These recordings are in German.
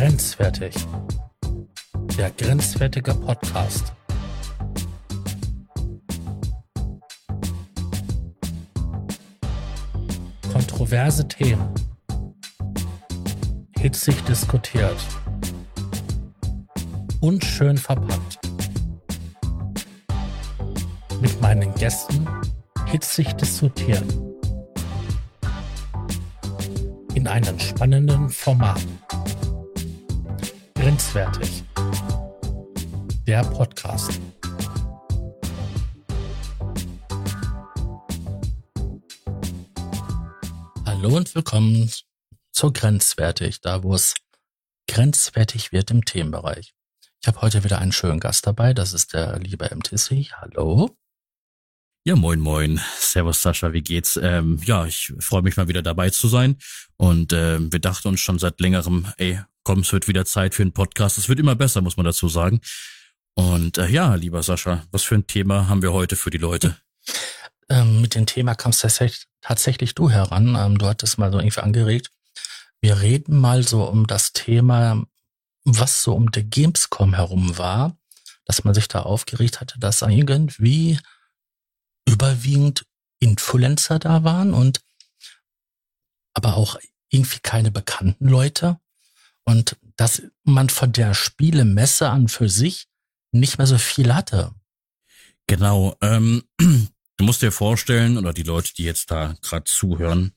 Grenzwertig. Der grenzwertige Podcast. Kontroverse Themen. Hitzig diskutiert. Und schön verpackt. Mit meinen Gästen hitzig diskutieren. In einem spannenden Format. Grenzwertig. Der Podcast. Hallo und willkommen zur Grenzwertig, da wo es grenzwertig wird im Themenbereich. Ich habe heute wieder einen schönen Gast dabei, das ist der liebe MTC. Hallo. Ja, moin, moin. Servus, Sascha, wie geht's? Ähm, ja, ich freue mich mal wieder dabei zu sein. Und ähm, wir dachten uns schon seit längerem, ey, komm, es wird wieder Zeit für einen Podcast. Es wird immer besser, muss man dazu sagen. Und äh, ja, lieber Sascha, was für ein Thema haben wir heute für die Leute? Ähm, mit dem Thema kamst tatsächlich, tatsächlich du heran. Ähm, du hattest mal so irgendwie angeregt. Wir reden mal so um das Thema, was so um der Gamescom herum war, dass man sich da aufgeregt hatte, dass irgendwie überwiegend Influencer da waren und aber auch irgendwie keine bekannten Leute und dass man von der Spielemesse an für sich nicht mehr so viel hatte. Genau. Ähm, du musst dir vorstellen, oder die Leute, die jetzt da gerade zuhören,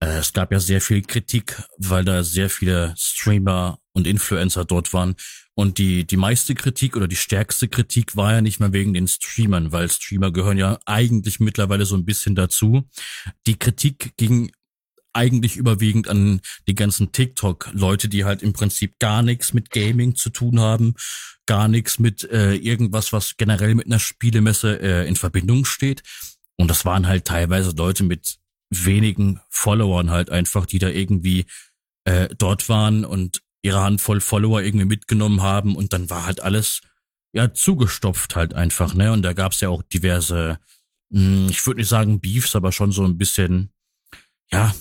äh, es gab ja sehr viel Kritik, weil da sehr viele Streamer und Influencer dort waren. Und die, die meiste Kritik oder die stärkste Kritik war ja nicht mehr wegen den Streamern, weil Streamer gehören ja eigentlich mittlerweile so ein bisschen dazu. Die Kritik ging eigentlich überwiegend an die ganzen TikTok-Leute, die halt im Prinzip gar nichts mit Gaming zu tun haben, gar nichts mit äh, irgendwas, was generell mit einer Spielemesse äh, in Verbindung steht. Und das waren halt teilweise Leute mit wenigen Followern halt einfach, die da irgendwie äh, dort waren und ihre Handvoll Follower irgendwie mitgenommen haben und dann war halt alles ja zugestopft halt einfach, ne? Und da gab's ja auch diverse, mh, hm, ich würde nicht sagen Beefs, aber schon so ein bisschen, ja,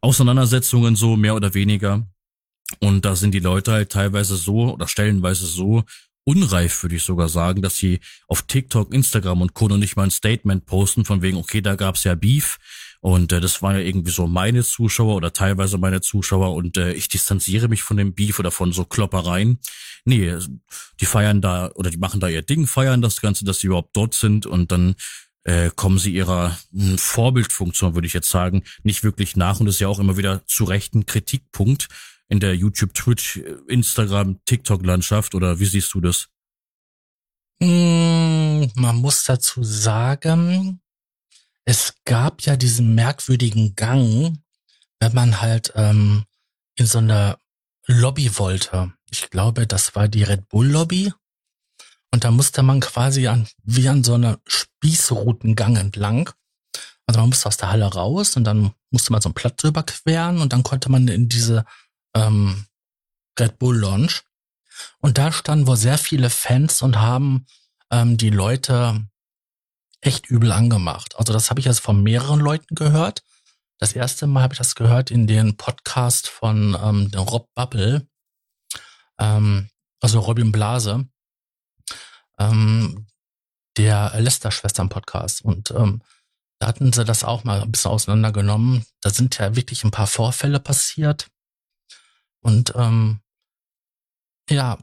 Auseinandersetzungen so mehr oder weniger. Und da sind die Leute halt teilweise so oder stellenweise so unreif, würde ich sogar sagen, dass sie auf TikTok, Instagram und Co. noch nicht mal ein Statement posten von wegen, okay, da gab's ja Beef. Und äh, das waren ja irgendwie so meine Zuschauer oder teilweise meine Zuschauer und äh, ich distanziere mich von dem Beef oder von so Kloppereien. Nee, die feiern da oder die machen da ihr Ding, feiern das Ganze, dass sie überhaupt dort sind und dann äh, kommen sie ihrer hm, Vorbildfunktion, würde ich jetzt sagen, nicht wirklich nach. Und das ist ja auch immer wieder zu Recht ein Kritikpunkt in der YouTube, Twitch, Instagram, TikTok-Landschaft. Oder wie siehst du das? Mm, man muss dazu sagen, es gab ja diesen merkwürdigen Gang, wenn man halt ähm, in so eine Lobby wollte. Ich glaube, das war die Red Bull Lobby. Und da musste man quasi an, wie an so einer Spießroutengang entlang. Also man musste aus der Halle raus und dann musste man so einen Platz überqueren und dann konnte man in diese ähm, Red Bull Lounge. Und da standen wohl sehr viele Fans und haben ähm, die Leute echt übel angemacht. Also das habe ich jetzt von mehreren Leuten gehört. Das erste Mal habe ich das gehört in den Podcast von ähm, Rob Bubble, ähm, also Robin Blase ähm, der Lester-Schwestern-Podcast. Und ähm, da hatten sie das auch mal ein bisschen auseinandergenommen. Da sind ja wirklich ein paar Vorfälle passiert. Und ähm, ja,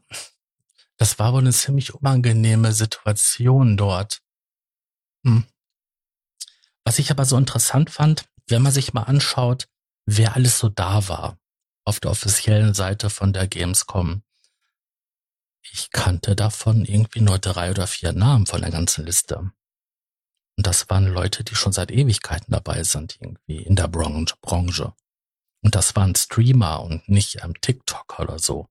das war wohl eine ziemlich unangenehme Situation dort. Hm. Was ich aber so interessant fand, wenn man sich mal anschaut, wer alles so da war auf der offiziellen Seite von der Gamescom. Ich kannte davon irgendwie nur drei oder vier Namen von der ganzen Liste. Und das waren Leute, die schon seit Ewigkeiten dabei sind, irgendwie in der Branche. Und das waren Streamer und nicht ähm, TikTok oder so.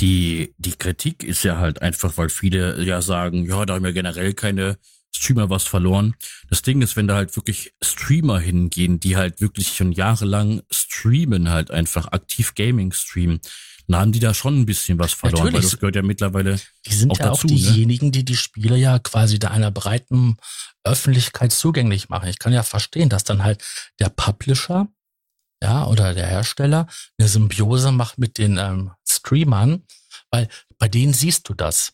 Die, die Kritik ist ja halt einfach, weil viele ja sagen, ja, da haben wir generell keine Streamer was verloren. Das Ding ist, wenn da halt wirklich Streamer hingehen, die halt wirklich schon jahrelang streamen, halt einfach aktiv Gaming streamen, dann haben die da schon ein bisschen was verloren, Natürlich. weil das gehört ja mittlerweile Die sind auch ja dazu, auch ne? diejenigen, ne? die die Spiele ja quasi da einer breiten Öffentlichkeit zugänglich machen. Ich kann ja verstehen, dass dann halt der Publisher ja, oder der Hersteller eine Symbiose macht mit den ähm, Streamern, weil bei denen siehst du das.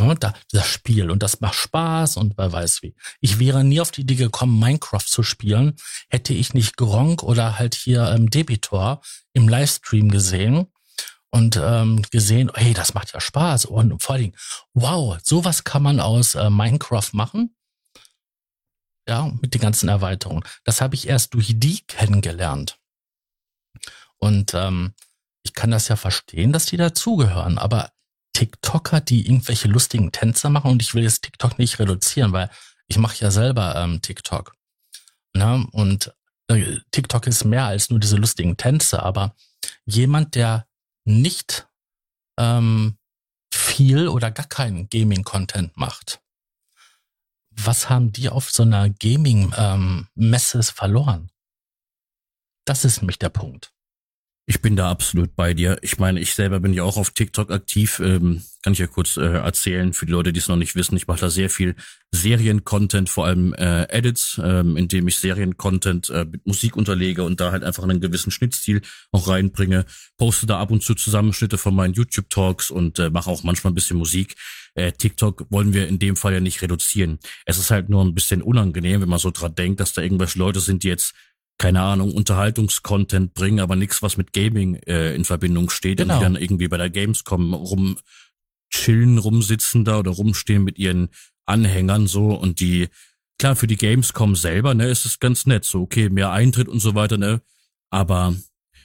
Ne, da, das Spiel und das macht Spaß und wer weiß wie. Ich wäre nie auf die Idee gekommen, Minecraft zu spielen, hätte ich nicht Gronk oder halt hier ähm, Debitor im Livestream gesehen und ähm, gesehen, hey, das macht ja Spaß und vor allen Dingen, wow, sowas kann man aus äh, Minecraft machen. Ja, mit den ganzen Erweiterungen. Das habe ich erst durch die kennengelernt. Und ähm, ich kann das ja verstehen, dass die dazugehören, aber TikToker, die irgendwelche lustigen Tänze machen und ich will jetzt TikTok nicht reduzieren, weil ich mache ja selber ähm, TikTok. Ne? Und äh, TikTok ist mehr als nur diese lustigen Tänze, aber jemand, der nicht ähm, viel oder gar keinen Gaming-Content macht, was haben die auf so einer Gaming-Messe ähm, verloren? Das ist nämlich der Punkt. Ich bin da absolut bei dir. Ich meine, ich selber bin ja auch auf TikTok aktiv. Ähm, kann ich ja kurz äh, erzählen für die Leute, die es noch nicht wissen. Ich mache da sehr viel Serien-Content, vor allem äh, Edits, ähm, indem ich Serien-Content äh, mit Musik unterlege und da halt einfach einen gewissen Schnittstil auch reinbringe. Poste da ab und zu Zusammenschnitte von meinen YouTube-Talks und äh, mache auch manchmal ein bisschen Musik. Äh, TikTok wollen wir in dem Fall ja nicht reduzieren. Es ist halt nur ein bisschen unangenehm, wenn man so dran denkt, dass da irgendwelche Leute sind, die jetzt keine Ahnung, Unterhaltungskontent bringen, aber nichts, was mit Gaming äh, in Verbindung steht genau. und die dann irgendwie bei der Gamescom rum chillen, rumsitzen da oder rumstehen mit ihren Anhängern so und die, klar, für die Gamescom selber, ne, ist es ganz nett, so, okay, mehr Eintritt und so weiter, ne, aber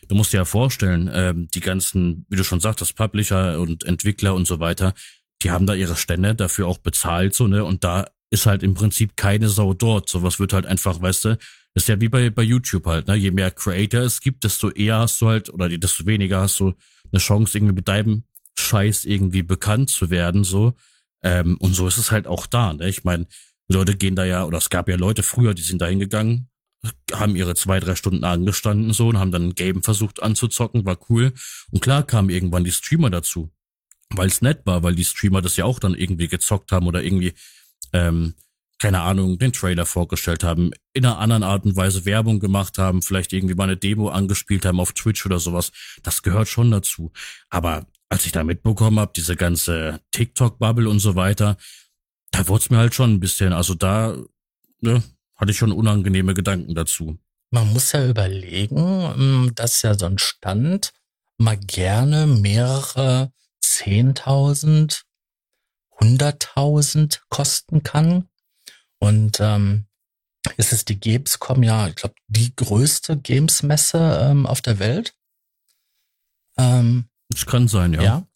du musst dir ja vorstellen, ähm, die ganzen, wie du schon sagtest, Publisher und Entwickler und so weiter, die haben da ihre Stände dafür auch bezahlt, so, ne, und da ist halt im Prinzip keine Sau dort, sowas wird halt einfach, weißt du, ist ja wie bei, bei YouTube halt, ne? Je mehr Creator es gibt, desto eher hast du halt, oder desto weniger hast du eine Chance, irgendwie mit deinem Scheiß irgendwie bekannt zu werden, so. Ähm, und so ist es halt auch da, ne? Ich meine, Leute gehen da ja, oder es gab ja Leute früher, die sind da hingegangen, haben ihre zwei, drei Stunden angestanden so und haben dann ein Game versucht anzuzocken, war cool. Und klar kamen irgendwann die Streamer dazu, weil es nett war, weil die Streamer das ja auch dann irgendwie gezockt haben oder irgendwie ähm, keine Ahnung, den Trailer vorgestellt haben, in einer anderen Art und Weise Werbung gemacht haben, vielleicht irgendwie mal eine Demo angespielt haben auf Twitch oder sowas. Das gehört schon dazu. Aber als ich da mitbekommen habe, diese ganze TikTok-Bubble und so weiter, da wurde es mir halt schon ein bisschen, also da ne, hatte ich schon unangenehme Gedanken dazu. Man muss ja überlegen, ähm, dass ja so ein Stand mal gerne mehrere Zehntausend, hunderttausend kosten kann. Und ähm, ist es die Gamescom, ja, ich glaube, die größte Games-Messe ähm, auf der Welt. Ähm, das kann sein, ja. ja.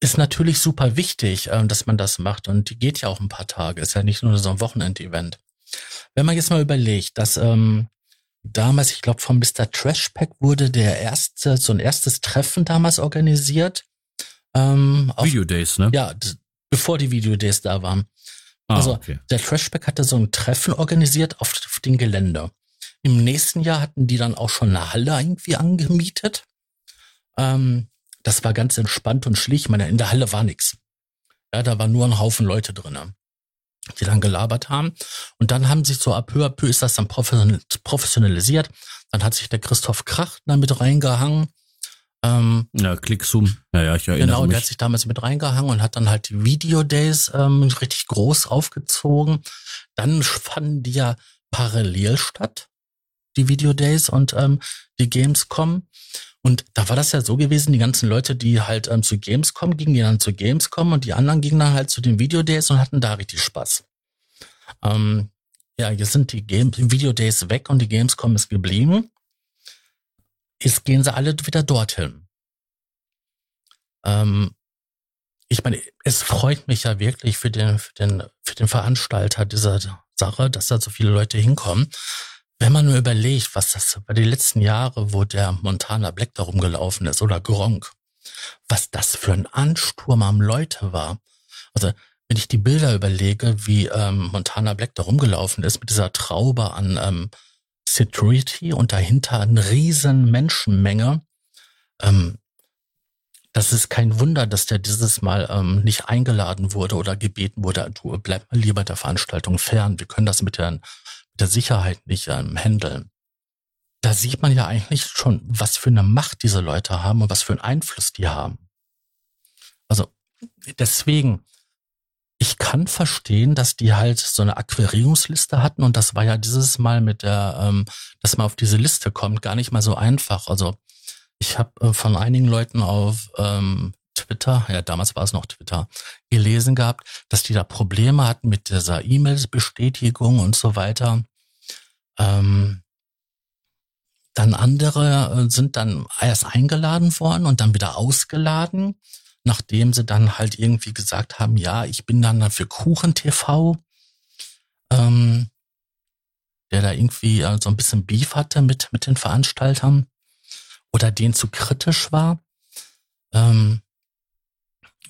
Ist natürlich super wichtig, ähm, dass man das macht. Und die geht ja auch ein paar Tage. Ist ja nicht nur so ein Wochenend-Event. Wenn man jetzt mal überlegt, dass ähm, damals, ich glaube, vom Mr. Trashpack wurde der erste, so ein erstes Treffen damals organisiert. Ähm, Video Days, ne? Ja, bevor die Video Days da waren. Ah, also okay. der Trashback hatte so ein Treffen organisiert auf, auf dem Gelände. Im nächsten Jahr hatten die dann auch schon eine Halle irgendwie angemietet. Ähm, das war ganz entspannt und schlicht. Ich meine, in der Halle war nix. Ja, da war nur ein Haufen Leute drinne, die dann gelabert haben. Und dann haben sich so ab peu à peu ist das dann professionalisiert. Dann hat sich der Christoph Krach da mit reingehangen. Ähm, ja, Clickzoom. Ja, ja, ich erinnere genau, mich. der hat sich damals mit reingehangen und hat dann halt die Video Days ähm, richtig groß aufgezogen. Dann fanden die ja parallel statt, die Video Days und ähm, die Gamescom. Und da war das ja so gewesen, die ganzen Leute, die halt ähm, zu Gamescom gingen, die dann zu Gamescom und die anderen gingen dann halt zu den Video Days und hatten da richtig Spaß. Ähm, ja, jetzt sind die Game Video Days weg und die Gamescom ist geblieben. Jetzt gehen sie alle wieder dorthin. Ähm, ich meine, es freut mich ja wirklich für den, für den, für den Veranstalter dieser Sache, dass da so viele Leute hinkommen. Wenn man nur überlegt, was das bei den letzten Jahren, wo der Montana Black da rumgelaufen ist oder Gronk, was das für ein Ansturm am Leute war. Also, wenn ich die Bilder überlege, wie ähm, Montana Black da rumgelaufen ist mit dieser Traube an ähm, Security und dahinter eine riesen Menschenmenge. Ähm, das ist kein Wunder, dass der dieses Mal ähm, nicht eingeladen wurde oder gebeten wurde, du bleib mal lieber der Veranstaltung fern. Wir können das mit der, mit der Sicherheit nicht ähm, handeln. da sieht man ja eigentlich schon, was für eine Macht diese Leute haben und was für einen Einfluss die haben. Also deswegen, ich kann verstehen, dass die halt so eine Akquirierungsliste hatten und das war ja dieses Mal mit der, ähm, dass man auf diese Liste kommt, gar nicht mal so einfach. Also ich habe äh, von einigen Leuten auf ähm, Twitter, ja damals war es noch Twitter, gelesen gehabt, dass die da Probleme hatten mit dieser E-Mails-Bestätigung und so weiter. Ähm, dann andere äh, sind dann erst eingeladen worden und dann wieder ausgeladen nachdem sie dann halt irgendwie gesagt haben, ja, ich bin dann für Kuchen TV, ähm, der da irgendwie äh, so ein bisschen Beef hatte mit, mit den Veranstaltern oder denen zu kritisch war. Ähm,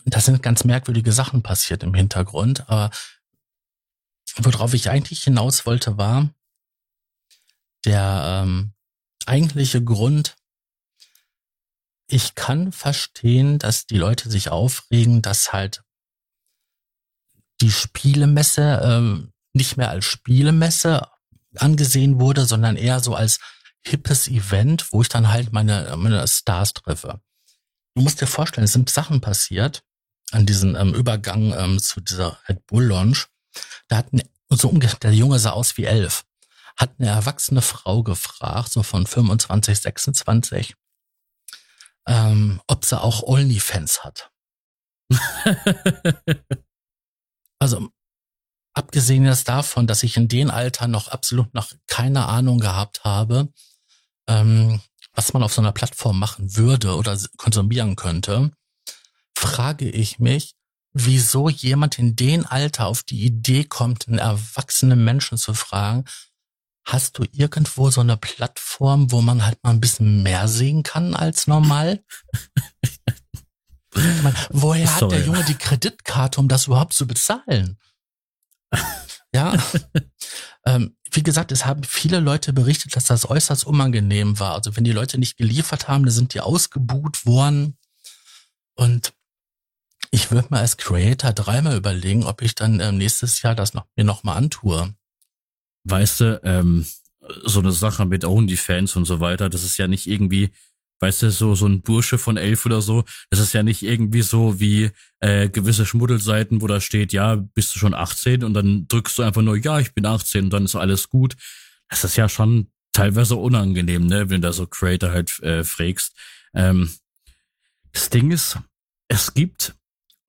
da sind ganz merkwürdige Sachen passiert im Hintergrund, aber worauf ich eigentlich hinaus wollte, war der ähm, eigentliche Grund, ich kann verstehen, dass die Leute sich aufregen, dass halt die Spielemesse ähm, nicht mehr als Spielemesse angesehen wurde, sondern eher so als hippes Event, wo ich dann halt meine, meine Stars treffe. Du musst dir vorstellen, es sind Sachen passiert an diesem ähm, Übergang ähm, zu dieser Red Bull Launch. Da hat eine, so der Junge sah aus wie elf, hat eine erwachsene Frau gefragt, so von 25, 26, ähm, ob sie auch OnlyFans hat. also abgesehen jetzt davon, dass ich in dem Alter noch absolut noch keine Ahnung gehabt habe, ähm, was man auf so einer Plattform machen würde oder konsumieren könnte, frage ich mich, wieso jemand in dem Alter auf die Idee kommt, einen erwachsenen Menschen zu fragen, Hast du irgendwo so eine Plattform, wo man halt mal ein bisschen mehr sehen kann als normal? meine, woher Sorry. hat der Junge die Kreditkarte, um das überhaupt zu bezahlen? ja. ähm, wie gesagt, es haben viele Leute berichtet, dass das äußerst unangenehm war. Also wenn die Leute nicht geliefert haben, dann sind die ausgebuht worden. Und ich würde mir als Creator dreimal überlegen, ob ich dann äh, nächstes Jahr das noch, mir nochmal antue weißt du, ähm, so eine Sache mit OnlyFans und so weiter, das ist ja nicht irgendwie, weißt du, so, so ein Bursche von elf oder so, das ist ja nicht irgendwie so wie äh, gewisse Schmuddelseiten, wo da steht, ja, bist du schon 18 und dann drückst du einfach nur, ja, ich bin 18 und dann ist alles gut. Das ist ja schon teilweise unangenehm, ne, wenn du da so Creator halt äh, fragst. Ähm, das Ding ist, es gibt,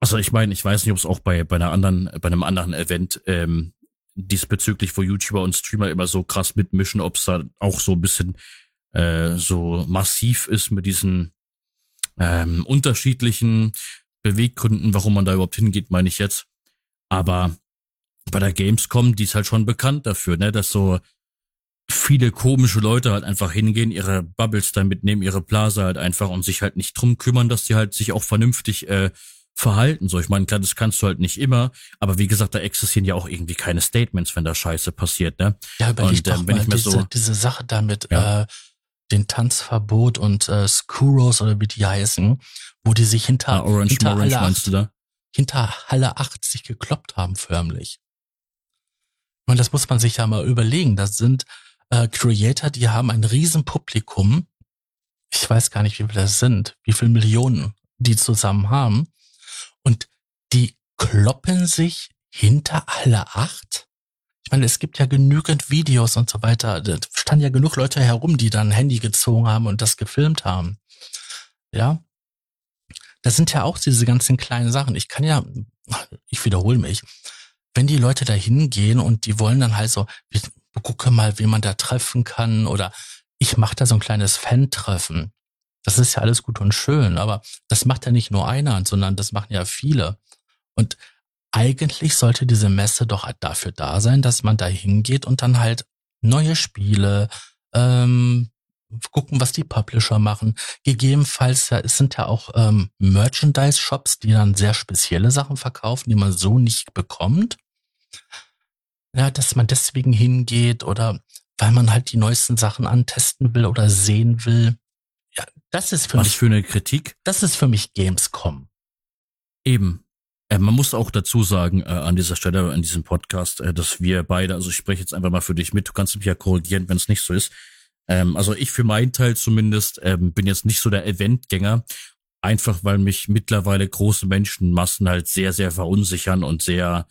also ich meine, ich weiß nicht, ob es auch bei, bei einer anderen, bei einem anderen Event ähm, diesbezüglich, wo YouTuber und Streamer immer so krass mitmischen, ob es da auch so ein bisschen äh, so massiv ist mit diesen ähm, unterschiedlichen Beweggründen, warum man da überhaupt hingeht, meine ich jetzt. Aber bei der Gamescom, die ist halt schon bekannt dafür, ne, dass so viele komische Leute halt einfach hingehen, ihre Bubbles da mitnehmen, ihre Blase halt einfach und sich halt nicht drum kümmern, dass die halt sich auch vernünftig äh, verhalten. So, ich meine, klar, das kannst du halt nicht immer, aber wie gesagt, da existieren ja auch irgendwie keine Statements, wenn da Scheiße passiert, ne? Ja, überleg und, doch ähm, wenn mal ich mir diese, so diese Sache damit ja. äh, den Tanzverbot und äh, Skuros oder wie die heißen, wo die sich hinter, ah, Orange, hinter Orange, Halle 8, du da? hinter Halle 80 gekloppt haben, förmlich. Und das muss man sich ja mal überlegen. Das sind äh, Creator, die haben ein Riesenpublikum. Ich weiß gar nicht, wie viele das sind, wie viele Millionen die zusammen haben. Die kloppen sich hinter alle acht. Ich meine, es gibt ja genügend Videos und so weiter. Da standen ja genug Leute herum, die dann ein Handy gezogen haben und das gefilmt haben. Ja. Das sind ja auch diese ganzen kleinen Sachen. Ich kann ja, ich wiederhole mich, wenn die Leute da hingehen und die wollen dann halt so, gucke mal, wie man da treffen kann oder ich mache da so ein kleines Fan-Treffen. Das ist ja alles gut und schön, aber das macht ja nicht nur einer, sondern das machen ja viele. Und eigentlich sollte diese Messe doch dafür da sein, dass man da hingeht und dann halt neue Spiele, ähm, gucken, was die Publisher machen. Gegebenenfalls ja, es sind ja auch ähm, Merchandise-Shops, die dann sehr spezielle Sachen verkaufen, die man so nicht bekommt. Ja, dass man deswegen hingeht oder weil man halt die neuesten Sachen antesten will oder sehen will. Ja, das ist für Was mich. für eine Kritik? Das ist für mich Gamescom. Eben. Äh, man muss auch dazu sagen, äh, an dieser Stelle, in diesem Podcast, äh, dass wir beide, also ich spreche jetzt einfach mal für dich mit, du kannst mich ja korrigieren, wenn es nicht so ist. Ähm, also ich für meinen Teil zumindest ähm, bin jetzt nicht so der Eventgänger, einfach weil mich mittlerweile große Menschenmassen halt sehr, sehr verunsichern und sehr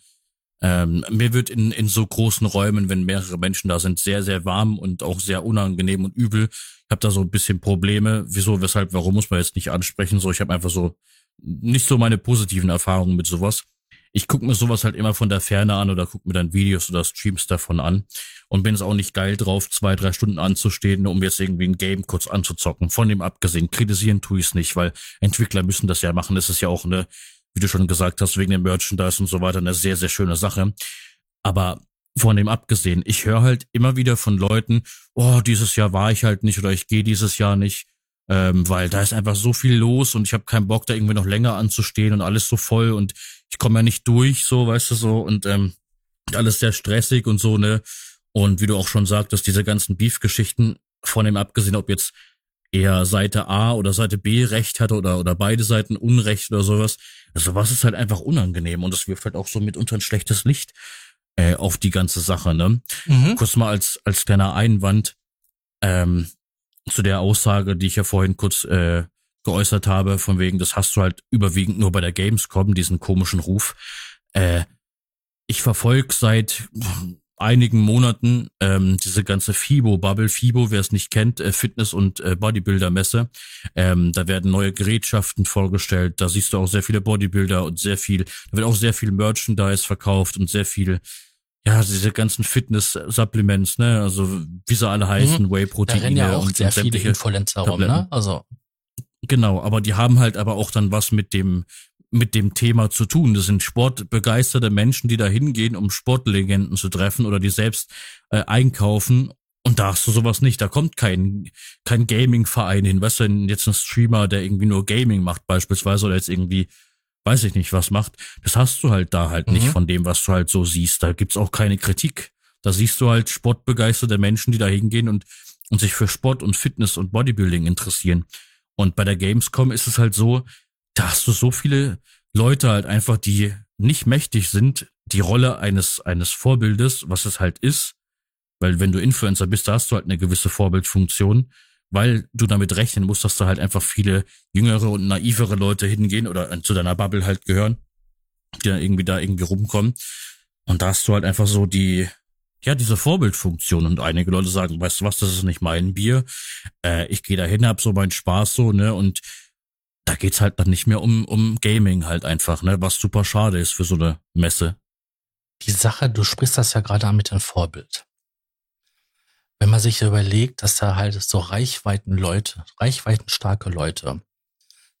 ähm, mir wird in, in so großen Räumen, wenn mehrere Menschen da sind, sehr, sehr warm und auch sehr unangenehm und übel. Ich habe da so ein bisschen Probleme. Wieso, weshalb, warum muss man jetzt nicht ansprechen? So, ich habe einfach so nicht so meine positiven Erfahrungen mit sowas. Ich gucke mir sowas halt immer von der Ferne an oder gucke mir dann Videos oder Streams davon an und bin es auch nicht geil drauf, zwei, drei Stunden anzustehen, um jetzt irgendwie ein Game kurz anzuzocken. Von dem abgesehen, kritisieren tue ich es nicht, weil Entwickler müssen das ja machen. Das ist ja auch eine wie du schon gesagt hast, wegen dem Merchandise und so weiter, eine sehr, sehr schöne Sache. Aber von dem abgesehen, ich höre halt immer wieder von Leuten, oh, dieses Jahr war ich halt nicht oder ich gehe dieses Jahr nicht, ähm, weil da ist einfach so viel los und ich habe keinen Bock, da irgendwie noch länger anzustehen und alles so voll und ich komme ja nicht durch, so, weißt du, so, und ähm, alles sehr stressig und so, ne? Und wie du auch schon sagtest, diese ganzen Beef-Geschichten, von dem abgesehen, ob jetzt eher Seite A oder Seite B Recht hatte oder, oder beide Seiten Unrecht oder sowas. Also was ist halt einfach unangenehm und es wirft halt auch so mitunter ein schlechtes Licht äh, auf die ganze Sache, ne? Mhm. Kurz mal als, als kleiner Einwand ähm, zu der Aussage, die ich ja vorhin kurz äh, geäußert habe, von wegen, das hast du halt überwiegend nur bei der Gamescom, diesen komischen Ruf. Äh, ich verfolge seit einigen Monaten ähm, diese ganze FIBO-Bubble. FIBO, wer es nicht kennt, äh, Fitness- und äh, Bodybuilder-Messe. Ähm, da werden neue Gerätschaften vorgestellt. Da siehst du auch sehr viele Bodybuilder und sehr viel, da wird auch sehr viel Merchandise verkauft und sehr viel, ja, diese ganzen Fitness-Supplements, ne? Also wie sie alle heißen, mhm. Whey-Proteine. Da rennen ja auch und sehr viele Influencer rum, ne? Also Genau, aber die haben halt aber auch dann was mit dem mit dem Thema zu tun. Das sind sportbegeisterte Menschen, die da hingehen, um Sportlegenden zu treffen oder die selbst äh, einkaufen. Und da hast du sowas nicht. Da kommt kein, kein Gaming-Verein hin. Weißt du, jetzt ein Streamer, der irgendwie nur Gaming macht beispielsweise oder jetzt irgendwie, weiß ich nicht, was macht. Das hast du halt da halt mhm. nicht von dem, was du halt so siehst. Da gibt's auch keine Kritik. Da siehst du halt sportbegeisterte Menschen, die da hingehen und, und sich für Sport und Fitness und Bodybuilding interessieren. Und bei der Gamescom ist es halt so, da hast du so viele Leute halt einfach, die nicht mächtig sind, die Rolle eines, eines Vorbildes, was es halt ist, weil wenn du Influencer bist, da hast du halt eine gewisse Vorbildfunktion, weil du damit rechnen musst, dass da halt einfach viele jüngere und naivere Leute hingehen oder zu deiner Bubble halt gehören, die dann irgendwie da irgendwie rumkommen. Und da hast du halt einfach so die, ja, diese Vorbildfunktion. Und einige Leute sagen, weißt du was, das ist nicht mein Bier. Äh, ich gehe da hin, hab so meinen Spaß so, ne, und da geht's halt dann nicht mehr um, um Gaming halt einfach, ne, was super schade ist für so eine Messe. Die Sache, du sprichst das ja gerade an mit dem Vorbild. Wenn man sich überlegt, dass da halt so Reichweiten Leute, reichweitenstarke Leute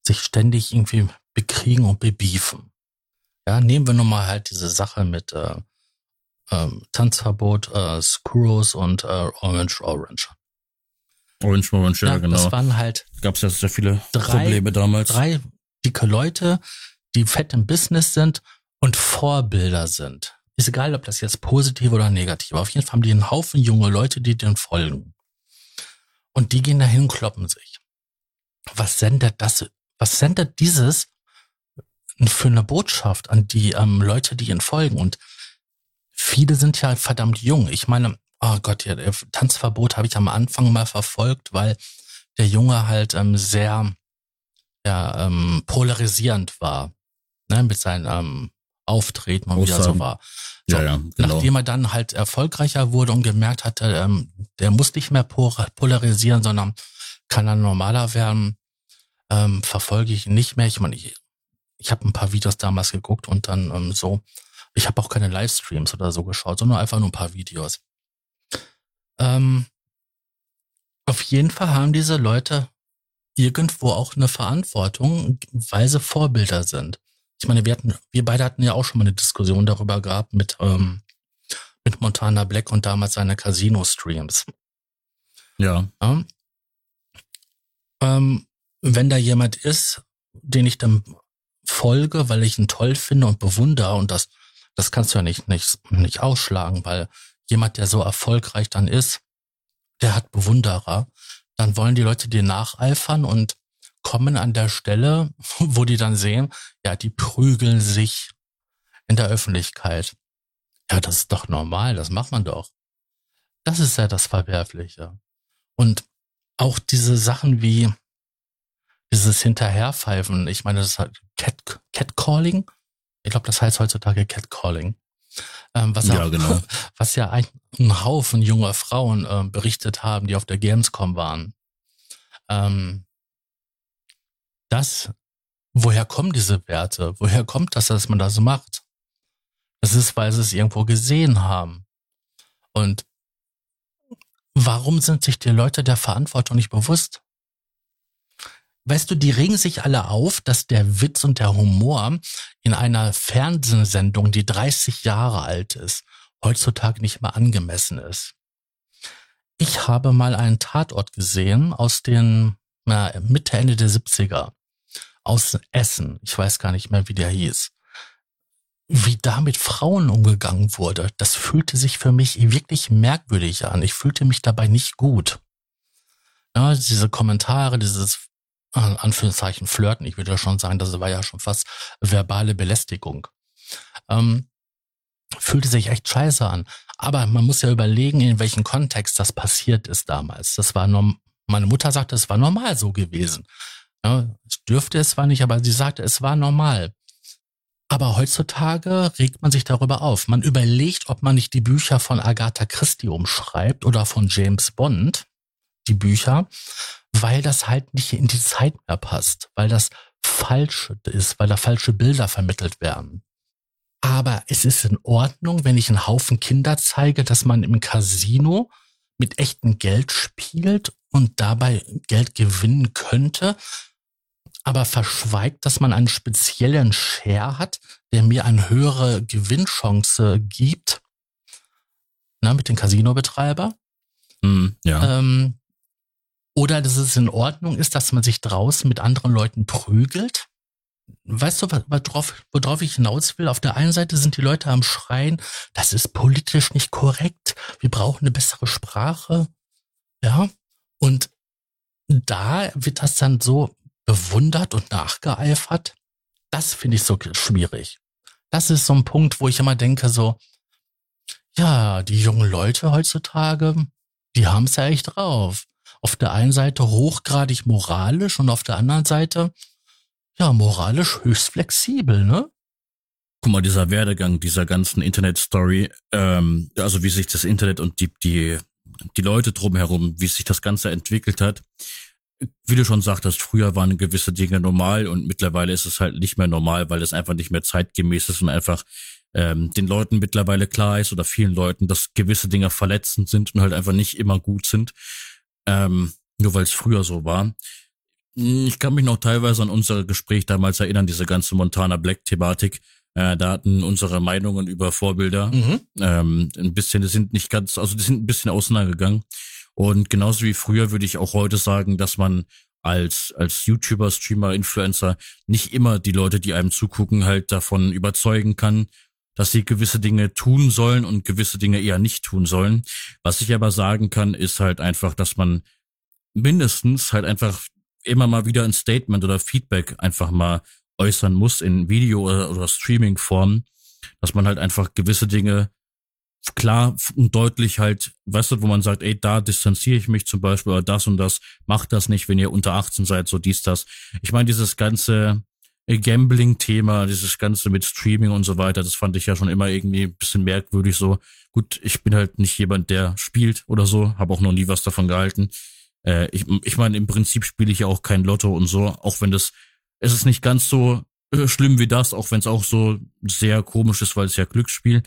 sich ständig irgendwie bekriegen und bebiefen. Ja, nehmen wir nun mal halt diese Sache mit äh, ähm, Tanzverbot, äh, Screws und äh, Orange Orange. Orange Orange, ja, ja genau. Das waren halt. Gab es ja sehr viele drei, Probleme damals. Drei dicke Leute, die fett im Business sind und Vorbilder sind. Ist egal, ob das jetzt positiv oder negativ. Auf jeden Fall haben die einen Haufen junge Leute, die denen folgen. Und die gehen dahin, kloppen sich. Was sendet das? Was sendet dieses für eine Botschaft an die ähm, Leute, die ihnen folgen? Und viele sind ja verdammt jung. Ich meine, oh Gott, ja, Tanzverbot habe ich am Anfang mal verfolgt, weil der Junge halt ähm, sehr ja, ähm, polarisierend war, ne, mit seinem ähm, Auftreten und wie er so war. So, ja, ja, genau. Nachdem er dann halt erfolgreicher wurde und gemerkt hatte, ähm, der muss nicht mehr polarisieren, sondern kann dann normaler werden, ähm, verfolge ich nicht mehr. Ich meine, ich, ich habe ein paar Videos damals geguckt und dann ähm, so, ich habe auch keine Livestreams oder so geschaut, sondern einfach nur ein paar Videos. Ähm, auf jeden Fall haben diese Leute irgendwo auch eine Verantwortung, weil sie Vorbilder sind. Ich meine, wir hatten, wir beide hatten ja auch schon mal eine Diskussion darüber gehabt mit, ähm, mit Montana Black und damals seine Casino-Streams. Ja. ja. Ähm, wenn da jemand ist, den ich dann folge, weil ich ihn toll finde und bewundere und das, das kannst du ja nicht, nicht, nicht ausschlagen, weil jemand, der so erfolgreich dann ist, der hat Bewunderer, dann wollen die Leute dir nacheifern und kommen an der Stelle, wo die dann sehen, ja, die prügeln sich in der Öffentlichkeit. Ja, das ist doch normal, das macht man doch. Das ist ja das Verwerfliche. Und auch diese Sachen wie dieses Hinterherpfeifen, ich meine, das ist halt Cat, Catcalling. Ich glaube, das heißt heutzutage Catcalling. Ähm, was, ja, auch, genau. was ja ein, ein Haufen junger Frauen äh, berichtet haben, die auf der Gamescom waren. Ähm, das, woher kommen diese Werte? Woher kommt das, dass man das macht? Das ist, weil sie es irgendwo gesehen haben. Und warum sind sich die Leute der Verantwortung nicht bewusst? Weißt du, die regen sich alle auf, dass der Witz und der Humor in einer Fernsehsendung, die 30 Jahre alt ist, heutzutage nicht mehr angemessen ist. Ich habe mal einen Tatort gesehen aus den na, Mitte, Ende der 70er. Aus Essen. Ich weiß gar nicht mehr, wie der hieß. Wie da mit Frauen umgegangen wurde, das fühlte sich für mich wirklich merkwürdig an. Ich fühlte mich dabei nicht gut. Ja, diese Kommentare, dieses Anführungszeichen flirten. Ich würde schon sagen, das war ja schon fast verbale Belästigung. Ähm, fühlte sich echt scheiße an. Aber man muss ja überlegen, in welchem Kontext das passiert ist damals. Das war nur, meine Mutter sagte, es war normal so gewesen. Ja, dürfte es zwar nicht, aber sie sagte, es war normal. Aber heutzutage regt man sich darüber auf. Man überlegt, ob man nicht die Bücher von Agatha Christie umschreibt oder von James Bond, die Bücher, weil das halt nicht in die Zeit mehr passt, weil das falsch ist, weil da falsche Bilder vermittelt werden. Aber es ist in Ordnung, wenn ich einen Haufen Kinder zeige, dass man im Casino mit echtem Geld spielt und dabei Geld gewinnen könnte, aber verschweigt, dass man einen speziellen Share hat, der mir eine höhere Gewinnchance gibt, na, mit dem Casinobetreiber. Mm, ja. Ähm, oder dass es in Ordnung ist, dass man sich draußen mit anderen Leuten prügelt. Weißt du, worauf, worauf ich hinaus will? Auf der einen Seite sind die Leute am Schreien, das ist politisch nicht korrekt, wir brauchen eine bessere Sprache. Ja, und da wird das dann so bewundert und nachgeeifert. Das finde ich so schwierig. Das ist so ein Punkt, wo ich immer denke, so, ja, die jungen Leute heutzutage, die haben es ja echt drauf auf der einen Seite hochgradig moralisch und auf der anderen Seite, ja, moralisch höchst flexibel, ne? Guck mal, dieser Werdegang dieser ganzen Internet-Story, ähm, also wie sich das Internet und die, die, die Leute drumherum, wie sich das Ganze entwickelt hat. Wie du schon sagtest, früher waren gewisse Dinge normal und mittlerweile ist es halt nicht mehr normal, weil es einfach nicht mehr zeitgemäß ist und einfach ähm, den Leuten mittlerweile klar ist oder vielen Leuten, dass gewisse Dinge verletzend sind und halt einfach nicht immer gut sind ähm, nur weil es früher so war. Ich kann mich noch teilweise an unser Gespräch damals erinnern, diese ganze Montana Black-Thematik. Äh, da hatten unsere Meinungen über Vorbilder mhm. ähm, ein bisschen, die sind nicht ganz, also die sind ein bisschen auseinandergegangen. Und genauso wie früher würde ich auch heute sagen, dass man als, als YouTuber, Streamer, Influencer nicht immer die Leute, die einem zugucken, halt davon überzeugen kann, dass sie gewisse Dinge tun sollen und gewisse Dinge eher nicht tun sollen. Was ich aber sagen kann, ist halt einfach, dass man mindestens halt einfach immer mal wieder ein Statement oder Feedback einfach mal äußern muss in Video- oder, oder Streaming-Form, dass man halt einfach gewisse Dinge klar und deutlich halt, weißt du, wo man sagt, ey, da distanziere ich mich zum Beispiel oder das und das, macht das nicht, wenn ihr unter 18 seid, so dies, das. Ich meine, dieses ganze Gambling-Thema, dieses Ganze mit Streaming und so weiter, das fand ich ja schon immer irgendwie ein bisschen merkwürdig so. Gut, ich bin halt nicht jemand, der spielt oder so, habe auch noch nie was davon gehalten. Äh, ich ich meine, im Prinzip spiele ich ja auch kein Lotto und so, auch wenn das, es ist nicht ganz so äh, schlimm wie das, auch wenn es auch so sehr komisch ist, weil es ja Glücksspiel.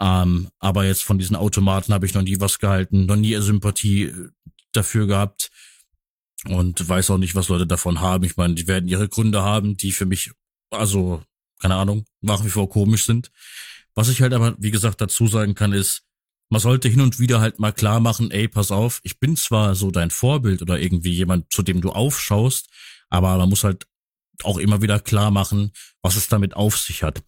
Ähm, aber jetzt von diesen Automaten habe ich noch nie was gehalten, noch nie Sympathie äh, dafür gehabt und weiß auch nicht, was Leute davon haben. Ich meine, die werden ihre Gründe haben, die für mich, also, keine Ahnung, nach wie vor komisch sind. Was ich halt aber, wie gesagt, dazu sagen kann, ist, man sollte hin und wieder halt mal klar machen, ey, pass auf, ich bin zwar so dein Vorbild oder irgendwie jemand, zu dem du aufschaust, aber man muss halt auch immer wieder klar machen, was es damit auf sich hat.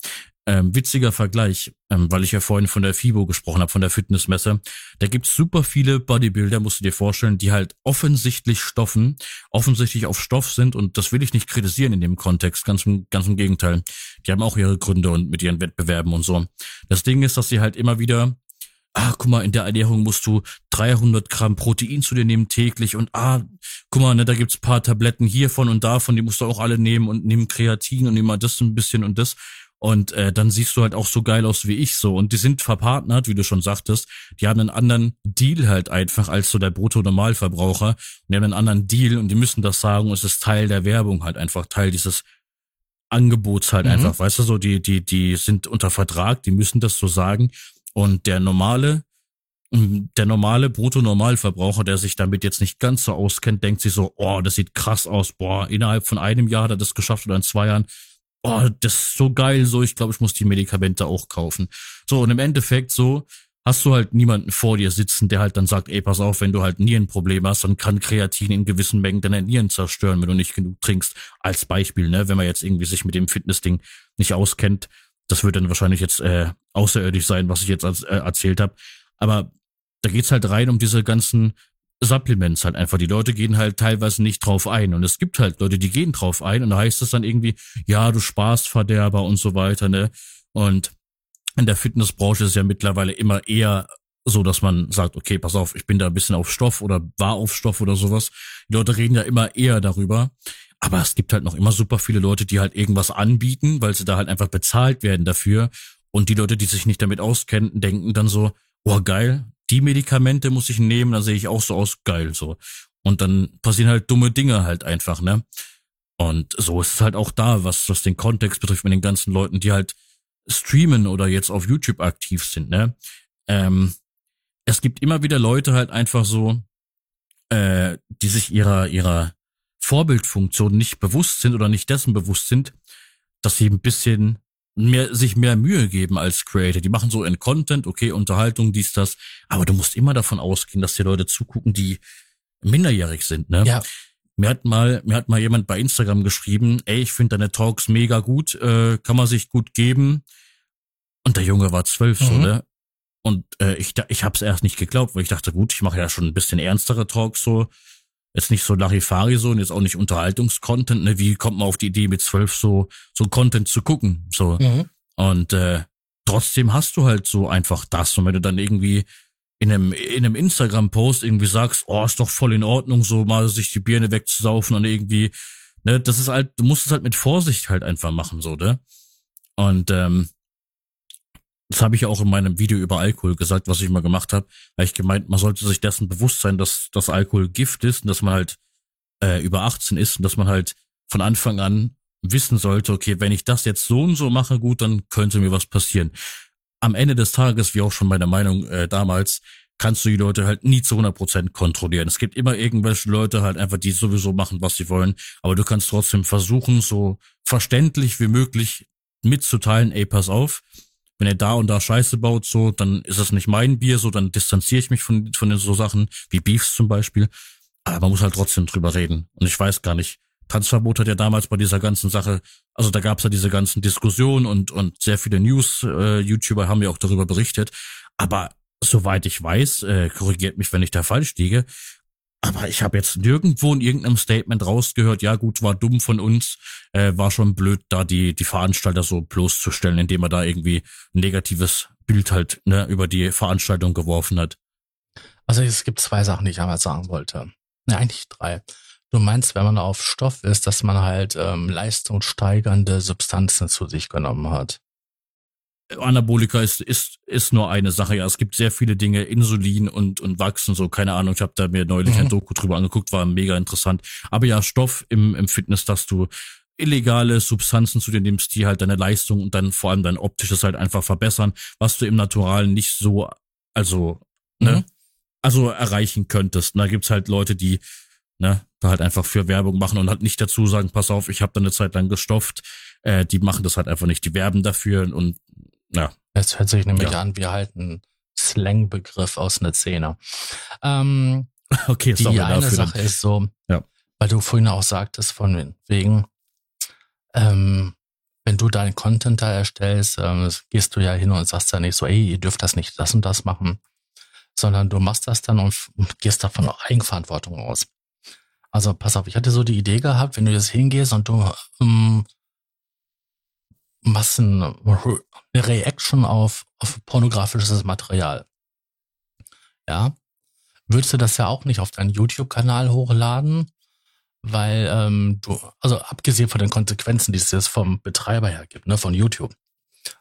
Ähm, witziger Vergleich, ähm, weil ich ja vorhin von der FIBO gesprochen habe, von der Fitnessmesse. Da gibt's super viele Bodybuilder, musst du dir vorstellen, die halt offensichtlich stoffen, offensichtlich auf Stoff sind und das will ich nicht kritisieren in dem Kontext, ganz, im, ganz im Gegenteil. Die haben auch ihre Gründe und mit ihren Wettbewerben und so. Das Ding ist, dass sie halt immer wieder ah, guck mal, in der Ernährung musst du 300 Gramm Protein zu dir nehmen täglich und ah, guck mal, ne, da gibt's paar Tabletten hiervon und davon, die musst du auch alle nehmen und nimm Kreatin und nimm mal das ein bisschen und das. Und äh, dann siehst du halt auch so geil aus wie ich so. Und die sind verpartnert, wie du schon sagtest. Die haben einen anderen Deal halt einfach als so der Brutto-Normalverbraucher. Und die haben einen anderen Deal und die müssen das sagen. Und es ist Teil der Werbung halt einfach, Teil dieses Angebots halt mhm. einfach. Weißt du so, die, die, die sind unter Vertrag, die müssen das so sagen. Und der normale, der normale Brutto-Normalverbraucher, der sich damit jetzt nicht ganz so auskennt, denkt sich so, oh, das sieht krass aus, boah, innerhalb von einem Jahr hat er das geschafft oder in zwei Jahren oh, das ist so geil, so, ich glaube, ich muss die Medikamente auch kaufen. So, und im Endeffekt so, hast du halt niemanden vor dir sitzen, der halt dann sagt, ey, pass auf, wenn du halt Nierenprobleme hast, dann kann Kreatin in gewissen Mengen deine Nieren zerstören, wenn du nicht genug trinkst. Als Beispiel, ne, wenn man jetzt irgendwie sich mit dem Fitnessding nicht auskennt, das wird dann wahrscheinlich jetzt äh, außerirdisch sein, was ich jetzt als, äh, erzählt habe. Aber da geht's halt rein um diese ganzen Supplements halt einfach. Die Leute gehen halt teilweise nicht drauf ein. Und es gibt halt Leute, die gehen drauf ein und da heißt es dann irgendwie, ja, du Spaßverderber und so weiter, ne? Und in der Fitnessbranche ist ja mittlerweile immer eher so, dass man sagt, okay, pass auf, ich bin da ein bisschen auf Stoff oder war auf Stoff oder sowas. Die Leute reden ja immer eher darüber. Aber es gibt halt noch immer super viele Leute, die halt irgendwas anbieten, weil sie da halt einfach bezahlt werden dafür. Und die Leute, die sich nicht damit auskennen, denken dann so, oh geil, die Medikamente muss ich nehmen, da sehe ich auch so aus, geil, so. Und dann passieren halt dumme Dinge halt einfach, ne? Und so ist es halt auch da, was, was den Kontext betrifft mit den ganzen Leuten, die halt streamen oder jetzt auf YouTube aktiv sind, ne? Ähm, es gibt immer wieder Leute halt einfach so, äh, die sich ihrer, ihrer Vorbildfunktion nicht bewusst sind oder nicht dessen bewusst sind, dass sie ein bisschen mehr, sich mehr Mühe geben als Creator. Die machen so in Content, okay, Unterhaltung, dies, das. Aber du musst immer davon ausgehen, dass die Leute zugucken, die minderjährig sind, ne? Ja. Mir hat mal, mir hat mal jemand bei Instagram geschrieben, ey, ich finde deine Talks mega gut, äh, kann man sich gut geben. Und der Junge war zwölf, mhm. so, ne? Und äh, ich, ich hab's erst nicht geglaubt, weil ich dachte, gut, ich mache ja schon ein bisschen ernstere Talks so jetzt nicht so Larifari so und jetzt auch nicht Unterhaltungskontent, ne? Wie kommt man auf die Idee, mit zwölf so, so Content zu gucken? So. Mhm. Und äh, trotzdem hast du halt so einfach das. Und wenn du dann irgendwie in einem, in einem Instagram-Post irgendwie sagst, oh, ist doch voll in Ordnung, so mal sich die Birne wegzusaufen und irgendwie, ne, das ist halt, du musst es halt mit Vorsicht halt einfach machen, so, ne? Und ähm, das habe ich auch in meinem Video über Alkohol gesagt, was ich mal gemacht habe. Weil ich gemeint, man sollte sich dessen bewusst sein, dass das Alkohol Gift ist und dass man halt äh, über 18 ist und dass man halt von Anfang an wissen sollte, okay, wenn ich das jetzt so und so mache, gut, dann könnte mir was passieren. Am Ende des Tages, wie auch schon meine Meinung äh, damals, kannst du die Leute halt nie zu 100% kontrollieren. Es gibt immer irgendwelche Leute halt einfach, die sowieso machen, was sie wollen, aber du kannst trotzdem versuchen, so verständlich wie möglich mitzuteilen, ey, pass auf, wenn er da und da Scheiße baut, so, dann ist es nicht mein Bier, so, dann distanziere ich mich von, von den so Sachen, wie Beefs zum Beispiel. Aber man muss halt trotzdem drüber reden. Und ich weiß gar nicht, Tanzverbot hat ja damals bei dieser ganzen Sache, also da gab's ja diese ganzen Diskussionen und, und sehr viele News-YouTuber haben ja auch darüber berichtet. Aber soweit ich weiß, äh, korrigiert mich, wenn ich da falsch liege, aber ich habe jetzt nirgendwo in irgendeinem Statement rausgehört, ja gut, war dumm von uns, äh, war schon blöd, da die, die Veranstalter so bloßzustellen, indem er da irgendwie ein negatives Bild halt ne, über die Veranstaltung geworfen hat. Also es gibt zwei Sachen, die ich einmal sagen wollte. Ne, eigentlich drei. Du meinst, wenn man auf Stoff ist, dass man halt ähm, leistungssteigernde Substanzen zu sich genommen hat. Anabolika ist, ist, ist nur eine Sache. Ja, es gibt sehr viele Dinge, Insulin und, und Wachsen, so, keine Ahnung. Ich habe da mir neulich mhm. ein Doku drüber angeguckt, war mega interessant. Aber ja, Stoff im, im Fitness, dass du illegale Substanzen zu dir nimmst, die halt deine Leistung und dann vor allem dein optisches halt einfach verbessern, was du im Naturalen nicht so, also, ne, mhm. ne, also erreichen könntest. Und da gibt's halt Leute, die, ne, da halt einfach für Werbung machen und halt nicht dazu sagen, pass auf, ich habe da eine Zeit lang gestofft. Äh, die machen das halt einfach nicht. Die werben dafür und ja. Es hört sich nämlich ja. an wie halt ein Slang-Begriff aus einer Szene. Ähm, okay, die eine dafür. Sache ist so, ja. weil du vorhin auch sagtest, von wegen, ähm, wenn du deinen Content da erstellst, ähm, gehst du ja hin und sagst ja nicht so, ey, ihr dürft das nicht das und das machen, sondern du machst das dann und gehst davon auch Eigenverantwortung aus. Also pass auf, ich hatte so die Idee gehabt, wenn du jetzt hingehst und du ähm, machst ein, eine Reaction auf, auf pornografisches Material. ja, würdest du das ja auch nicht auf deinen YouTube-Kanal hochladen, weil ähm, du, also abgesehen von den Konsequenzen, die es jetzt vom Betreiber her gibt, ne, von YouTube,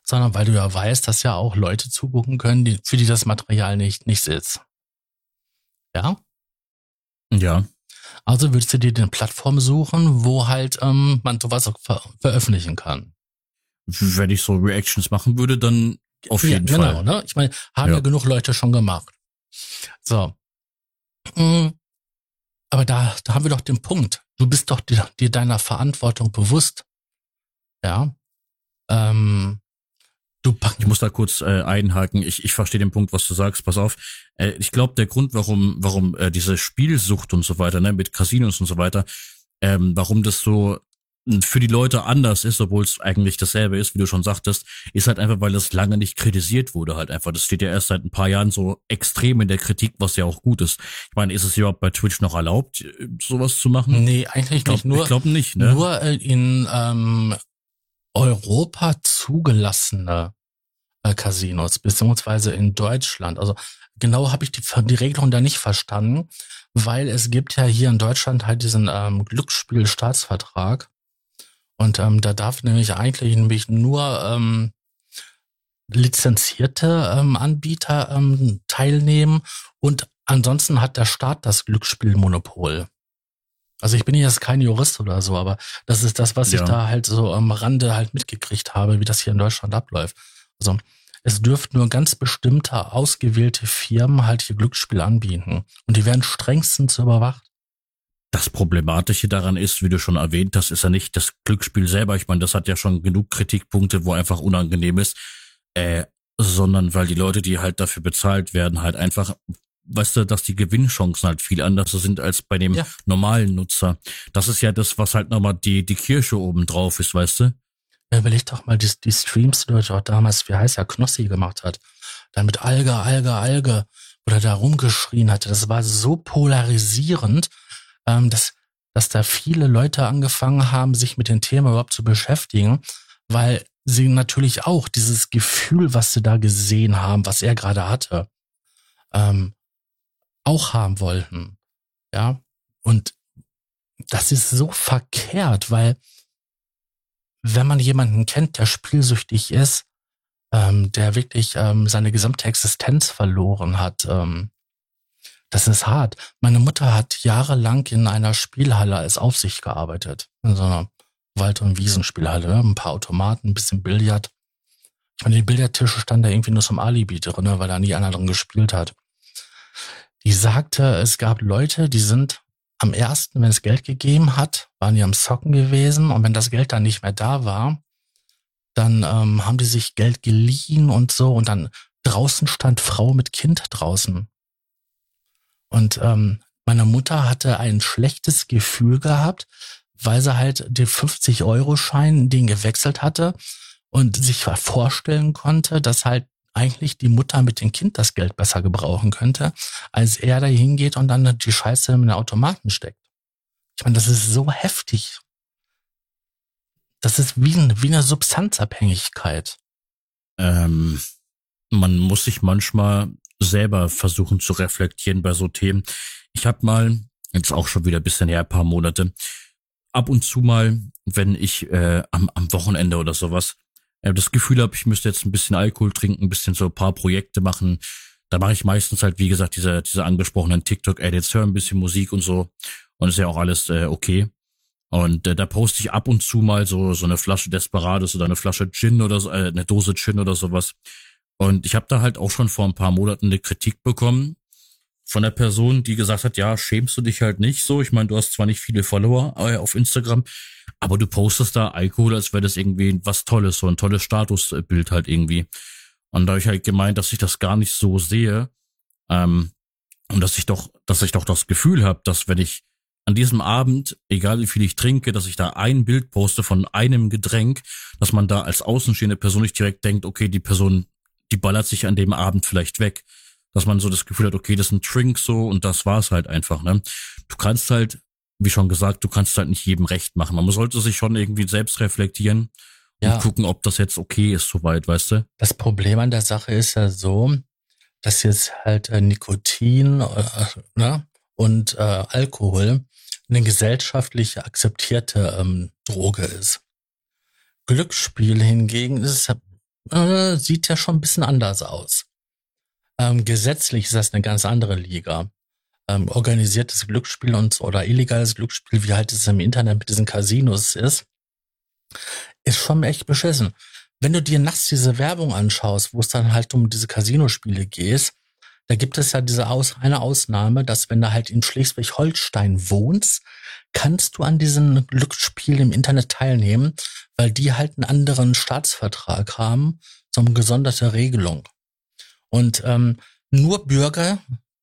sondern weil du ja weißt, dass ja auch Leute zugucken können, die, für die das Material nicht nichts ist. Ja? Ja. Also würdest du dir eine Plattform suchen, wo halt ähm, man sowas auch ver veröffentlichen kann. Wenn ich so Reactions machen würde, dann auf jeden ja, genau, Fall. Ne? Ich meine, haben ja. ja genug Leute schon gemacht. So. Mhm. Aber da, da haben wir doch den Punkt. Du bist doch dir, dir deiner Verantwortung bewusst. Ja. Ähm, Du, ich muss da kurz äh, einhaken. Ich, ich verstehe den Punkt, was du sagst. Pass auf. Äh, ich glaube, der Grund, warum, warum äh, diese Spielsucht und so weiter, ne, mit Casinos und so weiter, ähm, warum das so für die Leute anders ist, obwohl es eigentlich dasselbe ist, wie du schon sagtest, ist halt einfach, weil das lange nicht kritisiert wurde halt einfach. Das steht ja erst seit ein paar Jahren so extrem in der Kritik, was ja auch gut ist. Ich meine, ist es überhaupt bei Twitch noch erlaubt, sowas zu machen? Nee, eigentlich glaub, nicht. Nur, ich glaube nicht, ne? Nur in ähm, Europa zugelassene äh, Casinos, beziehungsweise in Deutschland. Also genau habe ich die, die Regelung da nicht verstanden, weil es gibt ja hier in Deutschland halt diesen ähm, Glücksspielstaatsvertrag. Und ähm, da darf nämlich eigentlich nämlich nur ähm, lizenzierte ähm, Anbieter ähm, teilnehmen und ansonsten hat der Staat das Glücksspielmonopol. Also ich bin jetzt kein Jurist oder so, aber das ist das, was ja. ich da halt so am Rande halt mitgekriegt habe, wie das hier in Deutschland abläuft. Also es dürften nur ganz bestimmte ausgewählte Firmen halt hier Glücksspiel anbieten. Und die werden strengstens überwacht. Das Problematische daran ist, wie du schon erwähnt hast, ist ja nicht das Glücksspiel selber. Ich meine, das hat ja schon genug Kritikpunkte, wo einfach unangenehm ist. Äh, sondern weil die Leute, die halt dafür bezahlt werden, halt einfach weißt du, dass die Gewinnchancen halt viel anders sind als bei dem ja. normalen Nutzer. Das ist ja das, was halt nochmal die, die Kirsche oben drauf ist, weißt du? Ja, überleg doch mal die, die Streams, die du damals, wie heißt er, Knossi gemacht hat. Dann mit Alge, Alge, Alge, oder da rumgeschrien hatte. Das war so polarisierend, ähm, dass, dass da viele Leute angefangen haben, sich mit dem Thema überhaupt zu beschäftigen, weil sie natürlich auch dieses Gefühl, was sie da gesehen haben, was er gerade hatte, ähm, auch haben wollten. Ja. Und das ist so verkehrt, weil wenn man jemanden kennt, der spielsüchtig ist, ähm, der wirklich ähm, seine gesamte Existenz verloren hat, ähm, das ist hart. Meine Mutter hat jahrelang in einer Spielhalle als Aufsicht gearbeitet. In so einer Wald- und Wiesenspielhalle. Ein paar Automaten, ein bisschen Billard. Ich meine, die Billardtische standen da irgendwie nur zum Alibi drin, weil da nie einer drin gespielt hat die sagte, es gab Leute, die sind am ersten, wenn es Geld gegeben hat, waren die am Socken gewesen und wenn das Geld dann nicht mehr da war, dann ähm, haben die sich Geld geliehen und so und dann draußen stand Frau mit Kind draußen. Und ähm, meine Mutter hatte ein schlechtes Gefühl gehabt, weil sie halt den 50-Euro-Schein, den gewechselt hatte und sich vorstellen konnte, dass halt eigentlich die Mutter mit dem Kind das Geld besser gebrauchen könnte, als er da hingeht und dann die Scheiße in den Automaten steckt. Ich meine, das ist so heftig. Das ist wie, ein, wie eine Substanzabhängigkeit. Ähm, man muss sich manchmal selber versuchen zu reflektieren bei so Themen. Ich habe mal, jetzt auch schon wieder ein bisschen her, ein paar Monate, ab und zu mal, wenn ich äh, am, am Wochenende oder sowas äh, das Gefühl habe, ich müsste jetzt ein bisschen Alkohol trinken, ein bisschen so ein paar Projekte machen. Da mache ich meistens halt, wie gesagt, diese, diese angesprochenen TikTok-Edits, höre ein bisschen Musik und so. Und ist ja auch alles äh, okay. Und äh, da poste ich ab und zu mal so so eine Flasche Desperados oder eine Flasche Gin oder so, äh, eine Dose Gin oder sowas. Und ich habe da halt auch schon vor ein paar Monaten eine Kritik bekommen von der Person, die gesagt hat, ja, schämst du dich halt nicht so. Ich meine, du hast zwar nicht viele Follower äh, auf Instagram, aber du postest da Alkohol, als wäre das irgendwie was Tolles, so ein tolles Statusbild halt irgendwie. Und da habe ich halt gemeint, dass ich das gar nicht so sehe. Ähm, und dass ich doch, dass ich doch das Gefühl habe, dass wenn ich an diesem Abend, egal wie viel ich trinke, dass ich da ein Bild poste von einem Getränk, dass man da als außenstehende Person nicht direkt denkt, okay, die Person, die ballert sich an dem Abend vielleicht weg. Dass man so das Gefühl hat, okay, das ist ein Drink so und das war's halt einfach, ne? Du kannst halt wie schon gesagt, du kannst halt nicht jedem recht machen. Man sollte sich schon irgendwie selbst reflektieren ja. und gucken, ob das jetzt okay ist, soweit, weißt du? Das Problem an der Sache ist ja so, dass jetzt halt äh, Nikotin äh, ne, und äh, Alkohol eine gesellschaftlich akzeptierte ähm, Droge ist. Glücksspiel hingegen ist, äh, sieht ja schon ein bisschen anders aus. Ähm, gesetzlich ist das eine ganz andere Liga. Ähm, organisiertes Glücksspiel und oder illegales Glücksspiel, wie halt es im Internet mit diesen Casinos ist, ist schon echt beschissen wenn du dir nachts diese Werbung anschaust, wo es dann halt um diese Casinospiele geht, da gibt es ja diese Aus eine Ausnahme, dass wenn du halt in Schleswig-Holstein wohnst, kannst du an diesen Glücksspielen im Internet teilnehmen, weil die halt einen anderen Staatsvertrag haben, so eine gesonderte Regelung. Und ähm, nur Bürger,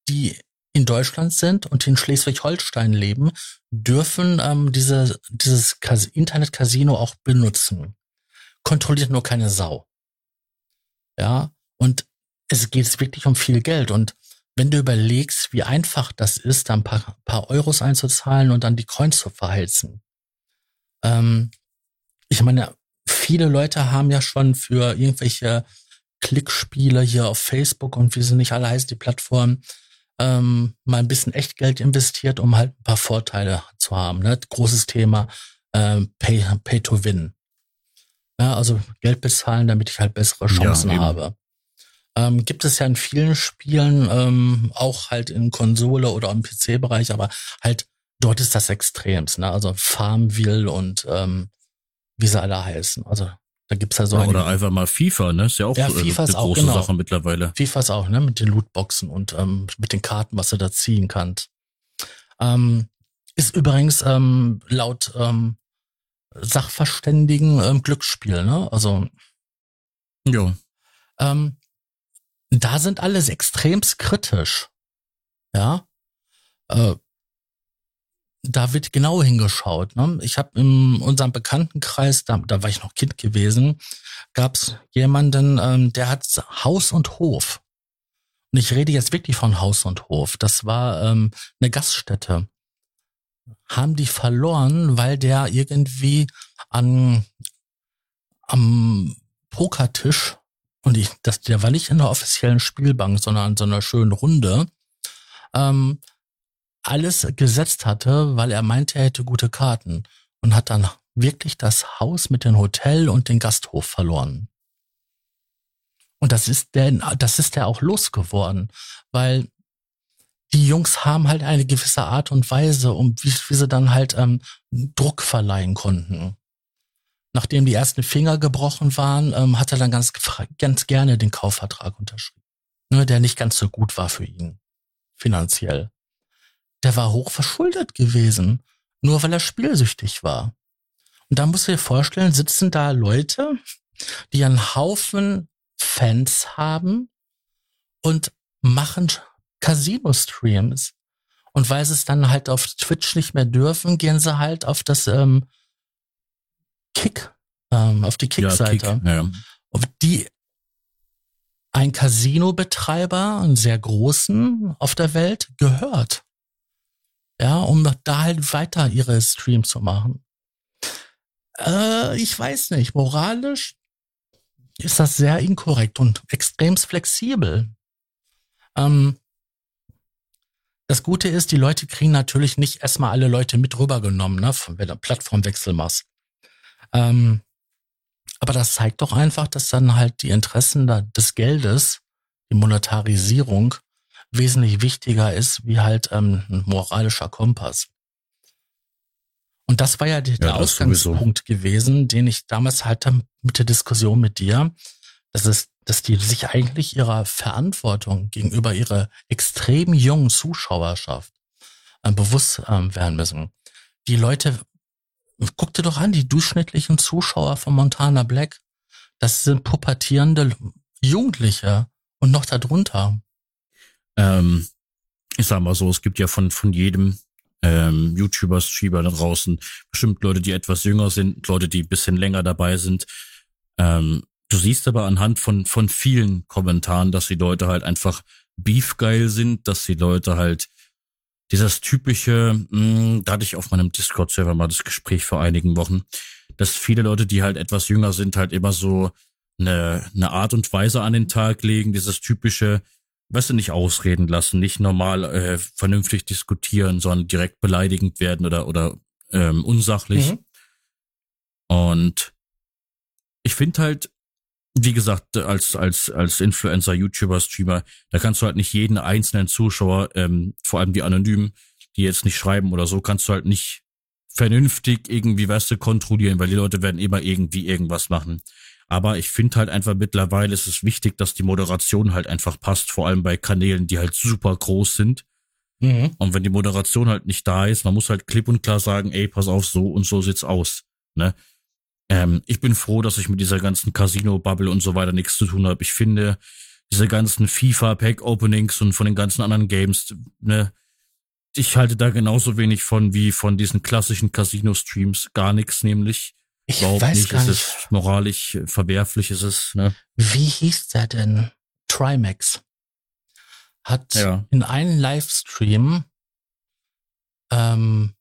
die in Deutschland sind und in Schleswig-Holstein leben, dürfen ähm, diese, dieses Internet-Casino auch benutzen kontrolliert nur keine Sau. Ja, und es geht wirklich um viel Geld. Und wenn du überlegst, wie einfach das ist, da ein paar, paar Euros einzuzahlen und dann die Coins zu verheizen. Ähm, ich meine, viele Leute haben ja schon für irgendwelche Klickspiele hier auf Facebook und wie sie nicht alle heißen, die Plattformen, ähm, mal ein bisschen Echtgeld investiert, um halt ein paar Vorteile zu haben. Ne? Großes Thema ähm, Pay, Pay to Win. Ja, also Geld bezahlen, damit ich halt bessere Chancen ja, habe. Ähm, gibt es ja in vielen Spielen, ähm, auch halt in Konsole oder im PC-Bereich, aber halt dort ist das extremst, ne? Also Farmville und ähm, wie sie alle heißen. Also da gibt's ja so. Ja, oder einfach mal FIFA, ne? Ist ja auch ja, FIFA eine große auch, genau. Sache mittlerweile. FIFA ist auch, ne? Mit den Lootboxen und ähm, mit den Karten, was du da ziehen kannst. Ähm, ist übrigens ähm, laut ähm, Sachverständigen ähm, Glücksspiel, ne? Also ja. Ähm, da sind alles extremst kritisch. Ja. Äh, da wird genau hingeschaut. Ne? Ich habe in unserem Bekanntenkreis, da, da war ich noch Kind gewesen, gab es jemanden, ähm, der hat Haus und Hof. Und ich rede jetzt wirklich von Haus und Hof. Das war ähm, eine Gaststätte haben die verloren, weil der irgendwie an am Pokertisch und ich, das, der war nicht in der offiziellen Spielbank, sondern an so einer schönen Runde, ähm, alles gesetzt hatte, weil er meinte, er hätte gute Karten und hat dann wirklich das Haus mit dem Hotel und den Gasthof verloren. Und das ist der, das ist der auch losgeworden, weil die Jungs haben halt eine gewisse Art und Weise, um wie, wie sie dann halt ähm, Druck verleihen konnten. Nachdem die ersten Finger gebrochen waren, ähm, hat er dann ganz, ganz gerne den Kaufvertrag unterschrieben, ne, der nicht ganz so gut war für ihn, finanziell. Der war hoch verschuldet gewesen, nur weil er spielsüchtig war. Und da musst du dir vorstellen, sitzen da Leute, die einen Haufen Fans haben und machen Casino-Streams. Und weil sie es dann halt auf Twitch nicht mehr dürfen, gehen sie halt auf das ähm, Kick, ähm, auf die Kick-Seite. Ja, Kick, ja. Auf die ein Casino-Betreiber, einen sehr großen auf der Welt, gehört. Ja, um da halt weiter ihre Streams zu machen. Äh, ich weiß nicht, moralisch ist das sehr inkorrekt und extrem flexibel. Ähm, das Gute ist, die Leute kriegen natürlich nicht erstmal alle Leute mit rübergenommen, ne, wenn du Plattformwechsel machst. Ähm, aber das zeigt doch einfach, dass dann halt die Interessen da, des Geldes, die Monetarisierung, wesentlich wichtiger ist, wie halt ähm, ein moralischer Kompass. Und das war ja der, ja, Ausgangspunkt sowieso. gewesen, den ich damals halt mit der Diskussion mit dir, dass es dass die sich eigentlich ihrer Verantwortung gegenüber ihrer extrem jungen Zuschauerschaft äh, bewusst ähm, werden müssen. Die Leute, guck dir doch an, die durchschnittlichen Zuschauer von Montana Black, das sind pubertierende Jugendliche und noch darunter. Ähm, ich sag mal so, es gibt ja von, von jedem ähm, YouTuber, Streamer da draußen bestimmt Leute, die etwas jünger sind, Leute, die ein bisschen länger dabei sind. Ähm, Du siehst aber anhand von, von vielen Kommentaren, dass die Leute halt einfach beefgeil sind, dass die Leute halt dieses typische, mh, hm, da hatte ich auf meinem Discord-Server mal das Gespräch vor einigen Wochen, dass viele Leute, die halt etwas jünger sind, halt immer so eine, eine Art und Weise an den Tag legen, dieses typische, weißt du, nicht ausreden lassen, nicht normal äh, vernünftig diskutieren, sondern direkt beleidigend werden oder, oder ähm, unsachlich. Mhm. Und ich finde halt, wie gesagt, als, als, als Influencer, YouTuber, Streamer, da kannst du halt nicht jeden einzelnen Zuschauer, ähm, vor allem die Anonymen, die jetzt nicht schreiben oder so, kannst du halt nicht vernünftig irgendwie, weißt du, kontrollieren, weil die Leute werden immer irgendwie irgendwas machen. Aber ich finde halt einfach mittlerweile ist es wichtig, dass die Moderation halt einfach passt, vor allem bei Kanälen, die halt super groß sind. Mhm. Und wenn die Moderation halt nicht da ist, man muss halt klipp und klar sagen, ey, pass auf, so und so sieht's aus. Ne? Ähm, ich bin froh, dass ich mit dieser ganzen Casino-Bubble und so weiter nichts zu tun habe. Ich finde, diese ganzen FIFA-Pack-Openings und von den ganzen anderen Games, ne, ich halte da genauso wenig von wie von diesen klassischen Casino-Streams. Gar nichts nämlich. Ich Überhaupt weiß nicht. gar nicht. Es ist moralisch verwerflich, ist es, ne? Wie hieß der denn? Trimax. Hat ja. in einem Livestream ähm,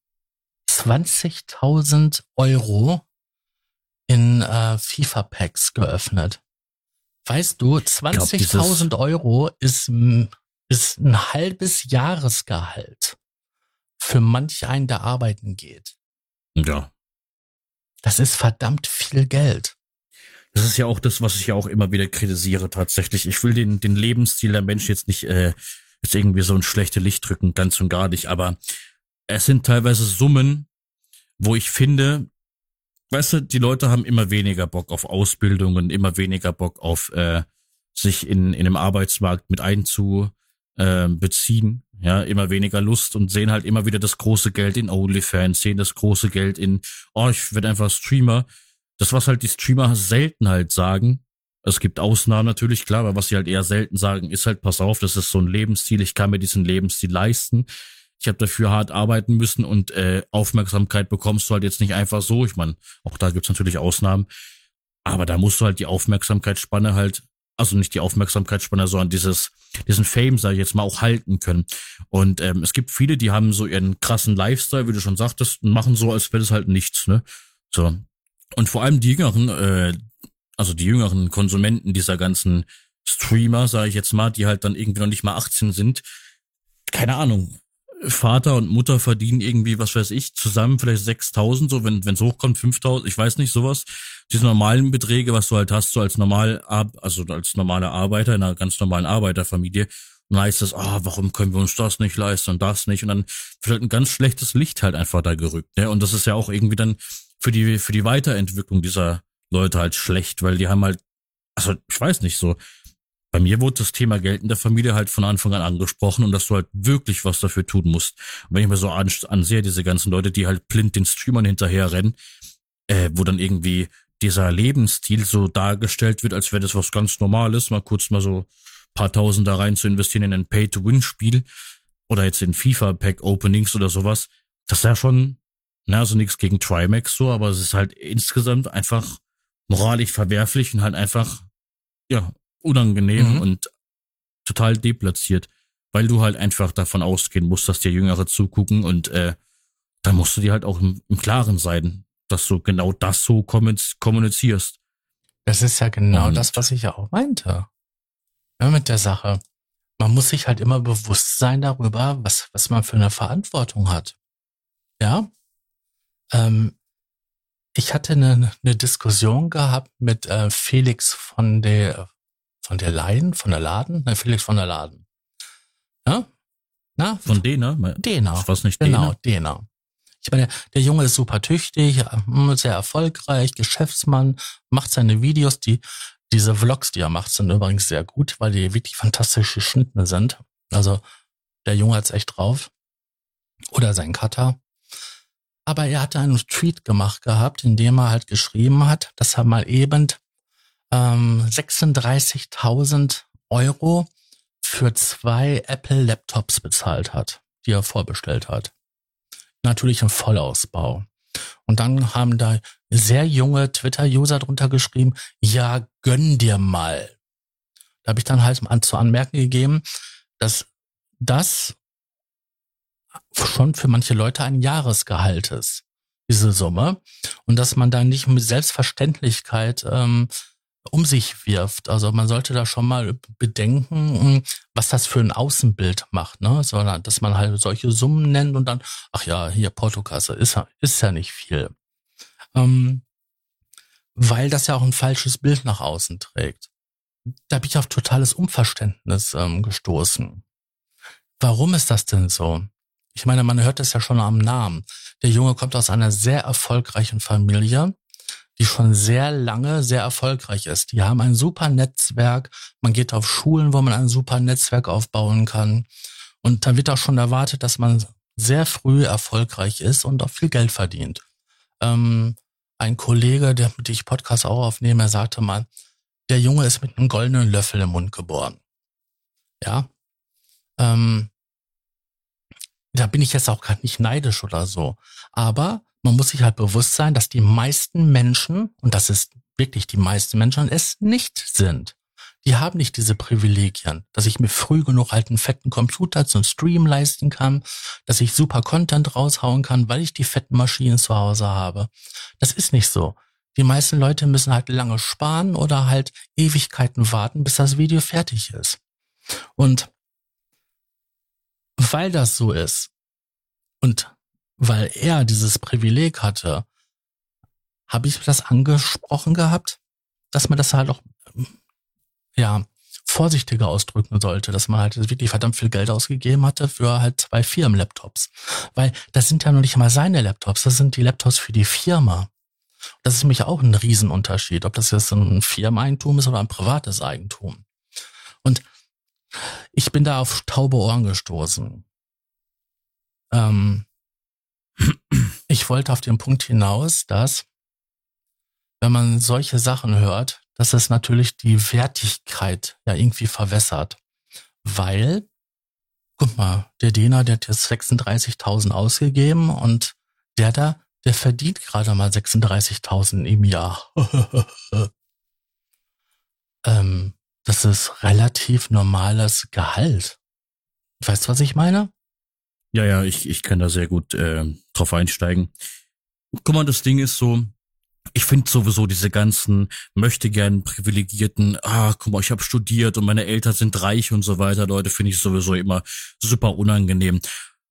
20.000 Euro in äh, FIFA-Packs geöffnet. Weißt du, 20.000 Euro ist, ist ein halbes Jahresgehalt für manch einen, der arbeiten geht. Ja. Das ist verdammt viel Geld. Das ist ja auch das, was ich ja auch immer wieder kritisiere tatsächlich. Ich will den, den Lebensstil der Menschen jetzt nicht äh, jetzt irgendwie so ein schlechte Licht drücken, ganz und gar nicht. Aber es sind teilweise Summen, wo ich finde, weißt du, die Leute haben immer weniger Bock auf Ausbildungen, immer weniger Bock auf äh, sich in, in einem Arbeitsmarkt mit einzubeziehen, äh, beziehen, ja, immer weniger Lust und sehen halt immer wieder das große Geld in OnlyFans, sehen das große Geld in, oh, ich werde einfach Streamer. Das, was halt die Streamer selten halt sagen, es gibt Ausnahmen natürlich, klar, aber was sie halt eher selten sagen, ist halt, pass auf, das ist so ein Lebensstil, ich kann mir diesen Lebensstil leisten. Ich habe dafür hart arbeiten müssen und äh, Aufmerksamkeit bekommst du halt jetzt nicht einfach so. Ich meine, auch da gibt's natürlich Ausnahmen. Aber da musst du halt die Aufmerksamkeitsspanne halt, also nicht die Aufmerksamkeitsspanne, sondern dieses, diesen Fame, sag ich jetzt mal, auch halten können. Und ähm, es gibt viele, die haben so ihren krassen Lifestyle, wie du schon sagtest, und machen so, als wäre das halt nichts, ne? So. Und vor allem die jüngeren, äh, also die jüngeren Konsumenten dieser ganzen Streamer, sage ich jetzt mal, die halt dann irgendwie noch nicht mal 18 sind, keine Ahnung, Vater und Mutter verdienen irgendwie, was weiß ich, zusammen vielleicht 6.000, so wenn es hochkommt 5.000, ich weiß nicht, sowas. Diese normalen Beträge, was du halt hast, so als normal, also als normaler Arbeiter in einer ganz normalen Arbeiterfamilie. Und dann heißt es, ah, warum können wir uns das nicht leisten und das nicht? Und dann wird halt ein ganz schlechtes Licht halt einfach da gerückt. Ne? Und das ist ja auch irgendwie dann für die, für die Weiterentwicklung dieser Leute halt schlecht, weil die haben halt, also ich weiß nicht so, bei mir wurde das Thema Geld in der Familie halt von Anfang an angesprochen und dass du halt wirklich was dafür tun musst. Und wenn ich mir so ansehe, diese ganzen Leute, die halt blind den Streamern hinterherrennen, äh, wo dann irgendwie dieser Lebensstil so dargestellt wird, als wäre das was ganz Normales, mal kurz mal so paar Tausend da rein zu investieren in ein Pay-to-Win-Spiel oder jetzt in FIFA-Pack-Openings oder sowas, das ist ja schon, na, also nichts gegen Trimax so, aber es ist halt insgesamt einfach moralisch verwerflich und halt einfach, ja, unangenehm mhm. und total deplatziert, weil du halt einfach davon ausgehen musst, dass dir Jüngere zugucken und äh, dann musst du dir halt auch im, im Klaren sein, dass du genau das so kommunizierst. Das ist ja genau und das, was ich ja auch meinte. Ja, mit der Sache. Man muss sich halt immer bewusst sein darüber, was, was man für eine Verantwortung hat. Ja. Ähm, ich hatte eine, eine Diskussion gehabt mit äh, Felix von der von der Leyen, von der Laden? Nein, Felix von der Laden. Ja? Na? Von Dena? Dena. Was nicht Genau, Dena. Ich meine, der Junge ist super tüchtig, hm, sehr erfolgreich, Geschäftsmann, macht seine Videos, die, diese Vlogs, die er macht, sind übrigens sehr gut, weil die wirklich fantastisch geschnitten sind. Also, der Junge hat's echt drauf. Oder sein Cutter. Aber er hatte einen Tweet gemacht gehabt, in dem er halt geschrieben hat, dass er mal eben ähm, 36.000 Euro für zwei Apple Laptops bezahlt hat, die er vorbestellt hat. Natürlich ein Vollausbau. Und dann haben da sehr junge Twitter-User drunter geschrieben, ja, gönn dir mal. Da habe ich dann halt zu anmerken gegeben, dass das schon für manche Leute ein Jahresgehalt ist, diese Summe. Und dass man da nicht mit Selbstverständlichkeit ähm, um sich wirft. Also man sollte da schon mal bedenken, hm, was das für ein Außenbild macht, ne? Sondern dass man halt solche Summen nennt und dann, ach ja, hier Portokasse ist ja, ist ja nicht viel. Ähm, weil das ja auch ein falsches Bild nach außen trägt. Da bin ich auf totales Unverständnis ähm, gestoßen. Warum ist das denn so? Ich meine, man hört es ja schon am Namen. Der Junge kommt aus einer sehr erfolgreichen Familie die schon sehr lange sehr erfolgreich ist. Die haben ein super Netzwerk. Man geht auf Schulen, wo man ein super Netzwerk aufbauen kann. Und da wird auch schon erwartet, dass man sehr früh erfolgreich ist und auch viel Geld verdient. Ähm, ein Kollege, der mit dem ich Podcast auch aufnehme, er sagte mal, der Junge ist mit einem goldenen Löffel im Mund geboren. Ja. Ähm, da bin ich jetzt auch gar nicht neidisch oder so. Aber man muss sich halt bewusst sein, dass die meisten Menschen, und das ist wirklich die meisten Menschen, es nicht sind. Die haben nicht diese Privilegien, dass ich mir früh genug halt einen fetten Computer zum Stream leisten kann, dass ich super Content raushauen kann, weil ich die fetten Maschinen zu Hause habe. Das ist nicht so. Die meisten Leute müssen halt lange sparen oder halt Ewigkeiten warten, bis das Video fertig ist. Und weil das so ist und weil er dieses Privileg hatte, habe ich das angesprochen gehabt, dass man das halt auch, ja, vorsichtiger ausdrücken sollte, dass man halt wirklich verdammt viel Geld ausgegeben hatte für halt zwei Firmenlaptops. Weil das sind ja noch nicht mal seine Laptops, das sind die Laptops für die Firma. Das ist nämlich auch ein Riesenunterschied, ob das jetzt ein Firmeneigentum ist oder ein privates Eigentum. Und ich bin da auf taube Ohren gestoßen. Ähm, ich wollte auf den Punkt hinaus, dass wenn man solche Sachen hört, dass es natürlich die Wertigkeit ja irgendwie verwässert. Weil, guck mal, der Dena, der hat jetzt 36.000 ausgegeben und der da, der verdient gerade mal 36.000 im Jahr. ähm, das ist relativ normales Gehalt. Weißt du, was ich meine? Ja, ja, ich, ich kann da sehr gut äh, drauf einsteigen. Guck mal, das Ding ist so, ich finde sowieso diese ganzen möchte gern privilegierten, ah, guck mal, ich habe studiert und meine Eltern sind reich und so weiter, Leute, finde ich sowieso immer super unangenehm.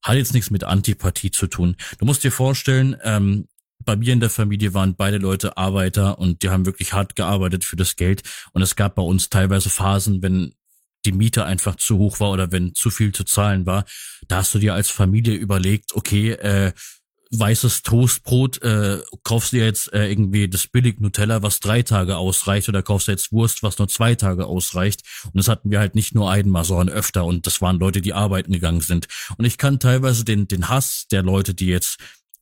Hat jetzt nichts mit Antipathie zu tun. Du musst dir vorstellen, ähm, bei mir in der Familie waren beide Leute Arbeiter und die haben wirklich hart gearbeitet für das Geld. Und es gab bei uns teilweise Phasen, wenn die Miete einfach zu hoch war oder wenn zu viel zu zahlen war, da hast du dir als Familie überlegt, okay, äh, weißes Toastbrot, äh, kaufst du jetzt äh, irgendwie das billig Nutella, was drei Tage ausreicht, oder kaufst du jetzt Wurst, was nur zwei Tage ausreicht. Und das hatten wir halt nicht nur einmal, sondern öfter. Und das waren Leute, die arbeiten gegangen sind. Und ich kann teilweise den, den Hass der Leute, die jetzt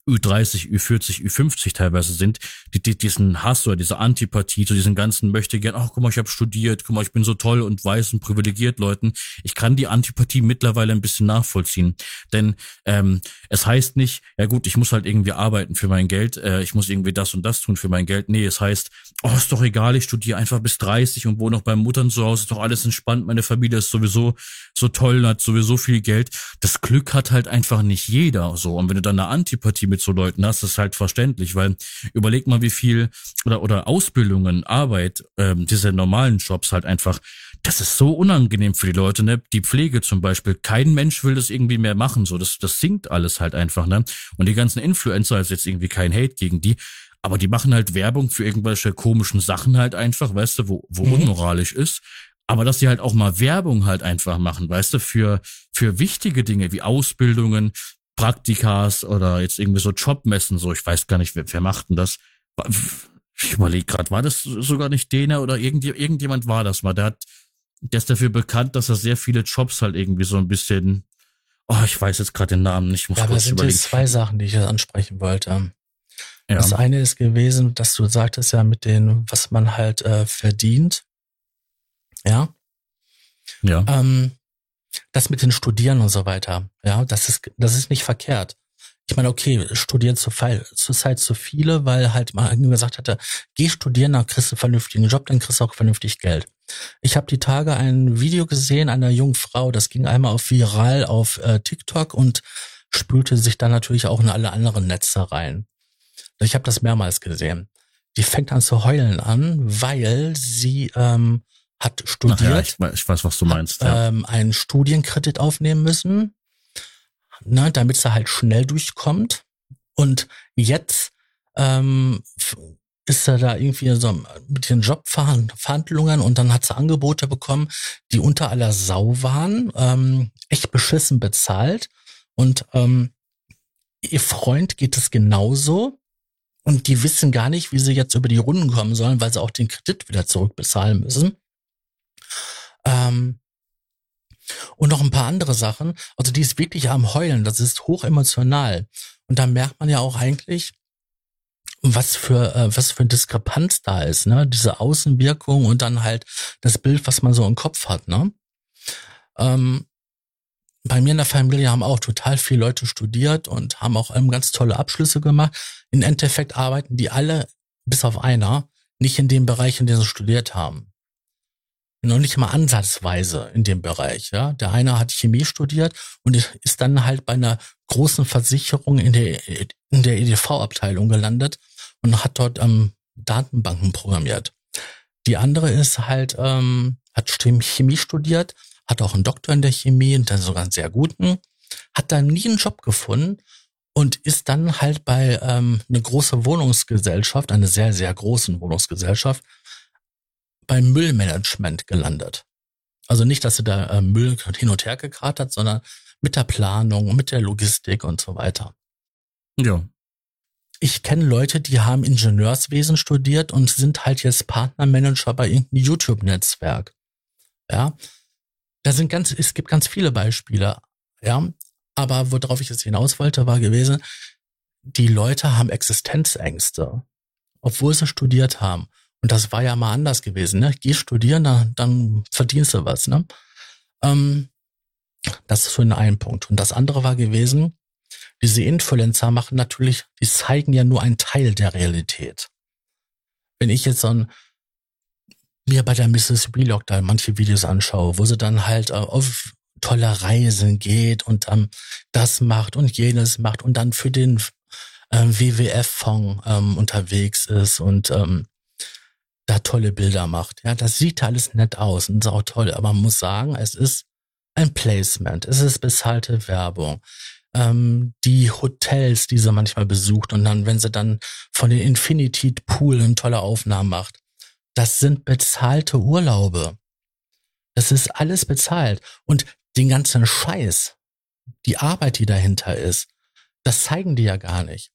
Ü30, Ü40, Ü50 teilweise sind, die, die diesen Hass oder diese Antipathie zu diesen ganzen möchte gern, ach guck mal, ich habe studiert, guck mal, ich bin so toll und weiß und privilegiert Leuten. Ich kann die Antipathie mittlerweile ein bisschen nachvollziehen. Denn ähm, es heißt nicht, ja gut, ich muss halt irgendwie arbeiten für mein Geld, äh, ich muss irgendwie das und das tun für mein Geld. Nee, es heißt, oh, ist doch egal, ich studiere einfach bis 30 und wohne noch bei Muttern zu Hause, ist doch alles entspannt, meine Familie ist sowieso so toll, hat sowieso viel Geld. Das Glück hat halt einfach nicht jeder so. Und wenn du dann eine Antipathie mit so Leuten hast, ist halt verständlich, weil überleg mal, wie viel oder, oder Ausbildungen, Arbeit, ähm, diese normalen Jobs halt einfach das ist so unangenehm für die Leute, ne? Die Pflege zum Beispiel. Kein Mensch will das irgendwie mehr machen, so. Das, das sinkt alles halt einfach, ne? Und die ganzen Influencer ist jetzt irgendwie kein Hate gegen die. Aber die machen halt Werbung für irgendwelche komischen Sachen halt einfach, weißt du, wo, wo mhm. unmoralisch ist. Aber dass die halt auch mal Werbung halt einfach machen, weißt du, für, für wichtige Dinge wie Ausbildungen, Praktikas oder jetzt irgendwie so Jobmessen, so, ich weiß gar nicht, wer, wer macht denn das? Ich überlege gerade, war das sogar nicht Dena oder irgendjemand, irgendjemand war das mal, der hat, der ist dafür bekannt, dass er sehr viele Jobs halt irgendwie so ein bisschen, oh, ich weiß jetzt gerade den Namen nicht, ich muss ja, kurz sind jetzt zwei Sachen, die ich ansprechen wollte. Ja. Das eine ist gewesen, dass du sagtest ja mit den, was man halt äh, verdient. Ja. Ja. Ähm, das mit den Studieren und so weiter. Ja, das ist, das ist nicht verkehrt. Ich meine, okay, studieren zu viel, zurzeit zu viele, weil halt mal gesagt hatte, geh studieren, dann kriegst du einen vernünftigen Job, dann kriegst du auch vernünftig Geld. Ich habe die Tage ein Video gesehen einer jungen Frau, das ging einmal auf viral auf äh, TikTok und spülte sich dann natürlich auch in alle anderen Netze rein. Ich habe das mehrmals gesehen. die fängt an zu heulen an, weil sie ähm, hat studiert. Ja, ich, weiß, ich weiß, was du meinst. Hat, ja. ähm, einen Studienkredit aufnehmen müssen, ne, damit sie halt schnell durchkommt. Und jetzt ähm, ist er da irgendwie so mit den Jobverhandlungen und dann hat sie Angebote bekommen, die unter aller Sau waren, ähm, echt beschissen bezahlt. Und ähm, ihr Freund geht es genauso. Und die wissen gar nicht, wie sie jetzt über die Runden kommen sollen, weil sie auch den Kredit wieder zurückbezahlen müssen. Ähm, und noch ein paar andere Sachen. Also die ist wirklich am Heulen. Das ist hoch emotional. Und da merkt man ja auch eigentlich, was für äh, was für eine Diskrepanz da ist, ne? Diese Außenwirkung und dann halt das Bild, was man so im Kopf hat, ne? Ähm, bei mir in der Familie haben auch total viele Leute studiert und haben auch ähm, ganz tolle Abschlüsse gemacht. Im Endeffekt arbeiten die alle, bis auf einer, nicht in dem Bereich, in dem sie studiert haben. Noch nicht mal ansatzweise in dem Bereich. Ja, der eine hat Chemie studiert und ist dann halt bei einer großen Versicherung in der in der EDV-Abteilung gelandet und hat dort ähm, Datenbanken programmiert. Die andere ist halt ähm, hat Chemie studiert, hat auch einen Doktor in der Chemie und dann sogar einen sehr guten, hat dann nie einen Job gefunden und ist dann halt bei ähm, eine große Wohnungsgesellschaft, eine sehr sehr großen Wohnungsgesellschaft beim Müllmanagement gelandet. Also nicht, dass sie da äh, Müll hin und her gekarrt hat, sondern mit der Planung, mit der Logistik und so weiter. Ja. Ich kenne Leute, die haben Ingenieurswesen studiert und sind halt jetzt Partnermanager bei irgendeinem YouTube-Netzwerk. Ja. Da sind ganz, es gibt ganz viele Beispiele. Ja. Aber worauf ich jetzt hinaus wollte, war gewesen, die Leute haben Existenzängste, obwohl sie studiert haben. Und das war ja mal anders gewesen. Ne? Geh studieren, dann, dann verdienst du was. Ne? Ähm, das ist so in einem Punkt. Und das andere war gewesen, diese Influencer machen natürlich, die zeigen ja nur einen Teil der Realität. Wenn ich jetzt so ein, mir bei der Mississippi Log da manche Videos anschaue, wo sie dann halt äh, auf tolle Reisen geht und ähm, das macht und jenes macht und dann für den ähm, WWF-Fonds ähm, unterwegs ist und ähm, da tolle Bilder macht. Ja, das sieht alles nett aus und ist auch toll, aber man muss sagen, es ist ein Placement, es ist bezahlte Werbung. Ähm, die Hotels, die sie manchmal besucht und dann, wenn sie dann von den Infinity Poolen tolle Aufnahmen macht, das sind bezahlte Urlaube. Das ist alles bezahlt. Und den ganzen Scheiß, die Arbeit, die dahinter ist, das zeigen die ja gar nicht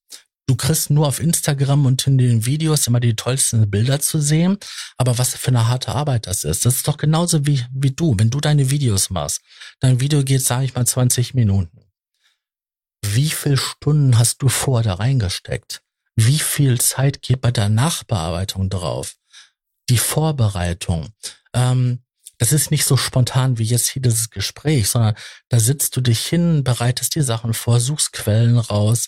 du kriegst nur auf Instagram und in den Videos immer die tollsten Bilder zu sehen. Aber was für eine harte Arbeit das ist, das ist doch genauso wie, wie du. Wenn du deine Videos machst, dein Video geht, sage ich mal, 20 Minuten. Wie viel Stunden hast du vor da reingesteckt? Wie viel Zeit geht bei der Nachbearbeitung drauf? Die Vorbereitung. Ähm, das ist nicht so spontan wie jetzt hier dieses Gespräch, sondern da sitzt du dich hin, bereitest die Sachen vor, suchst Quellen raus,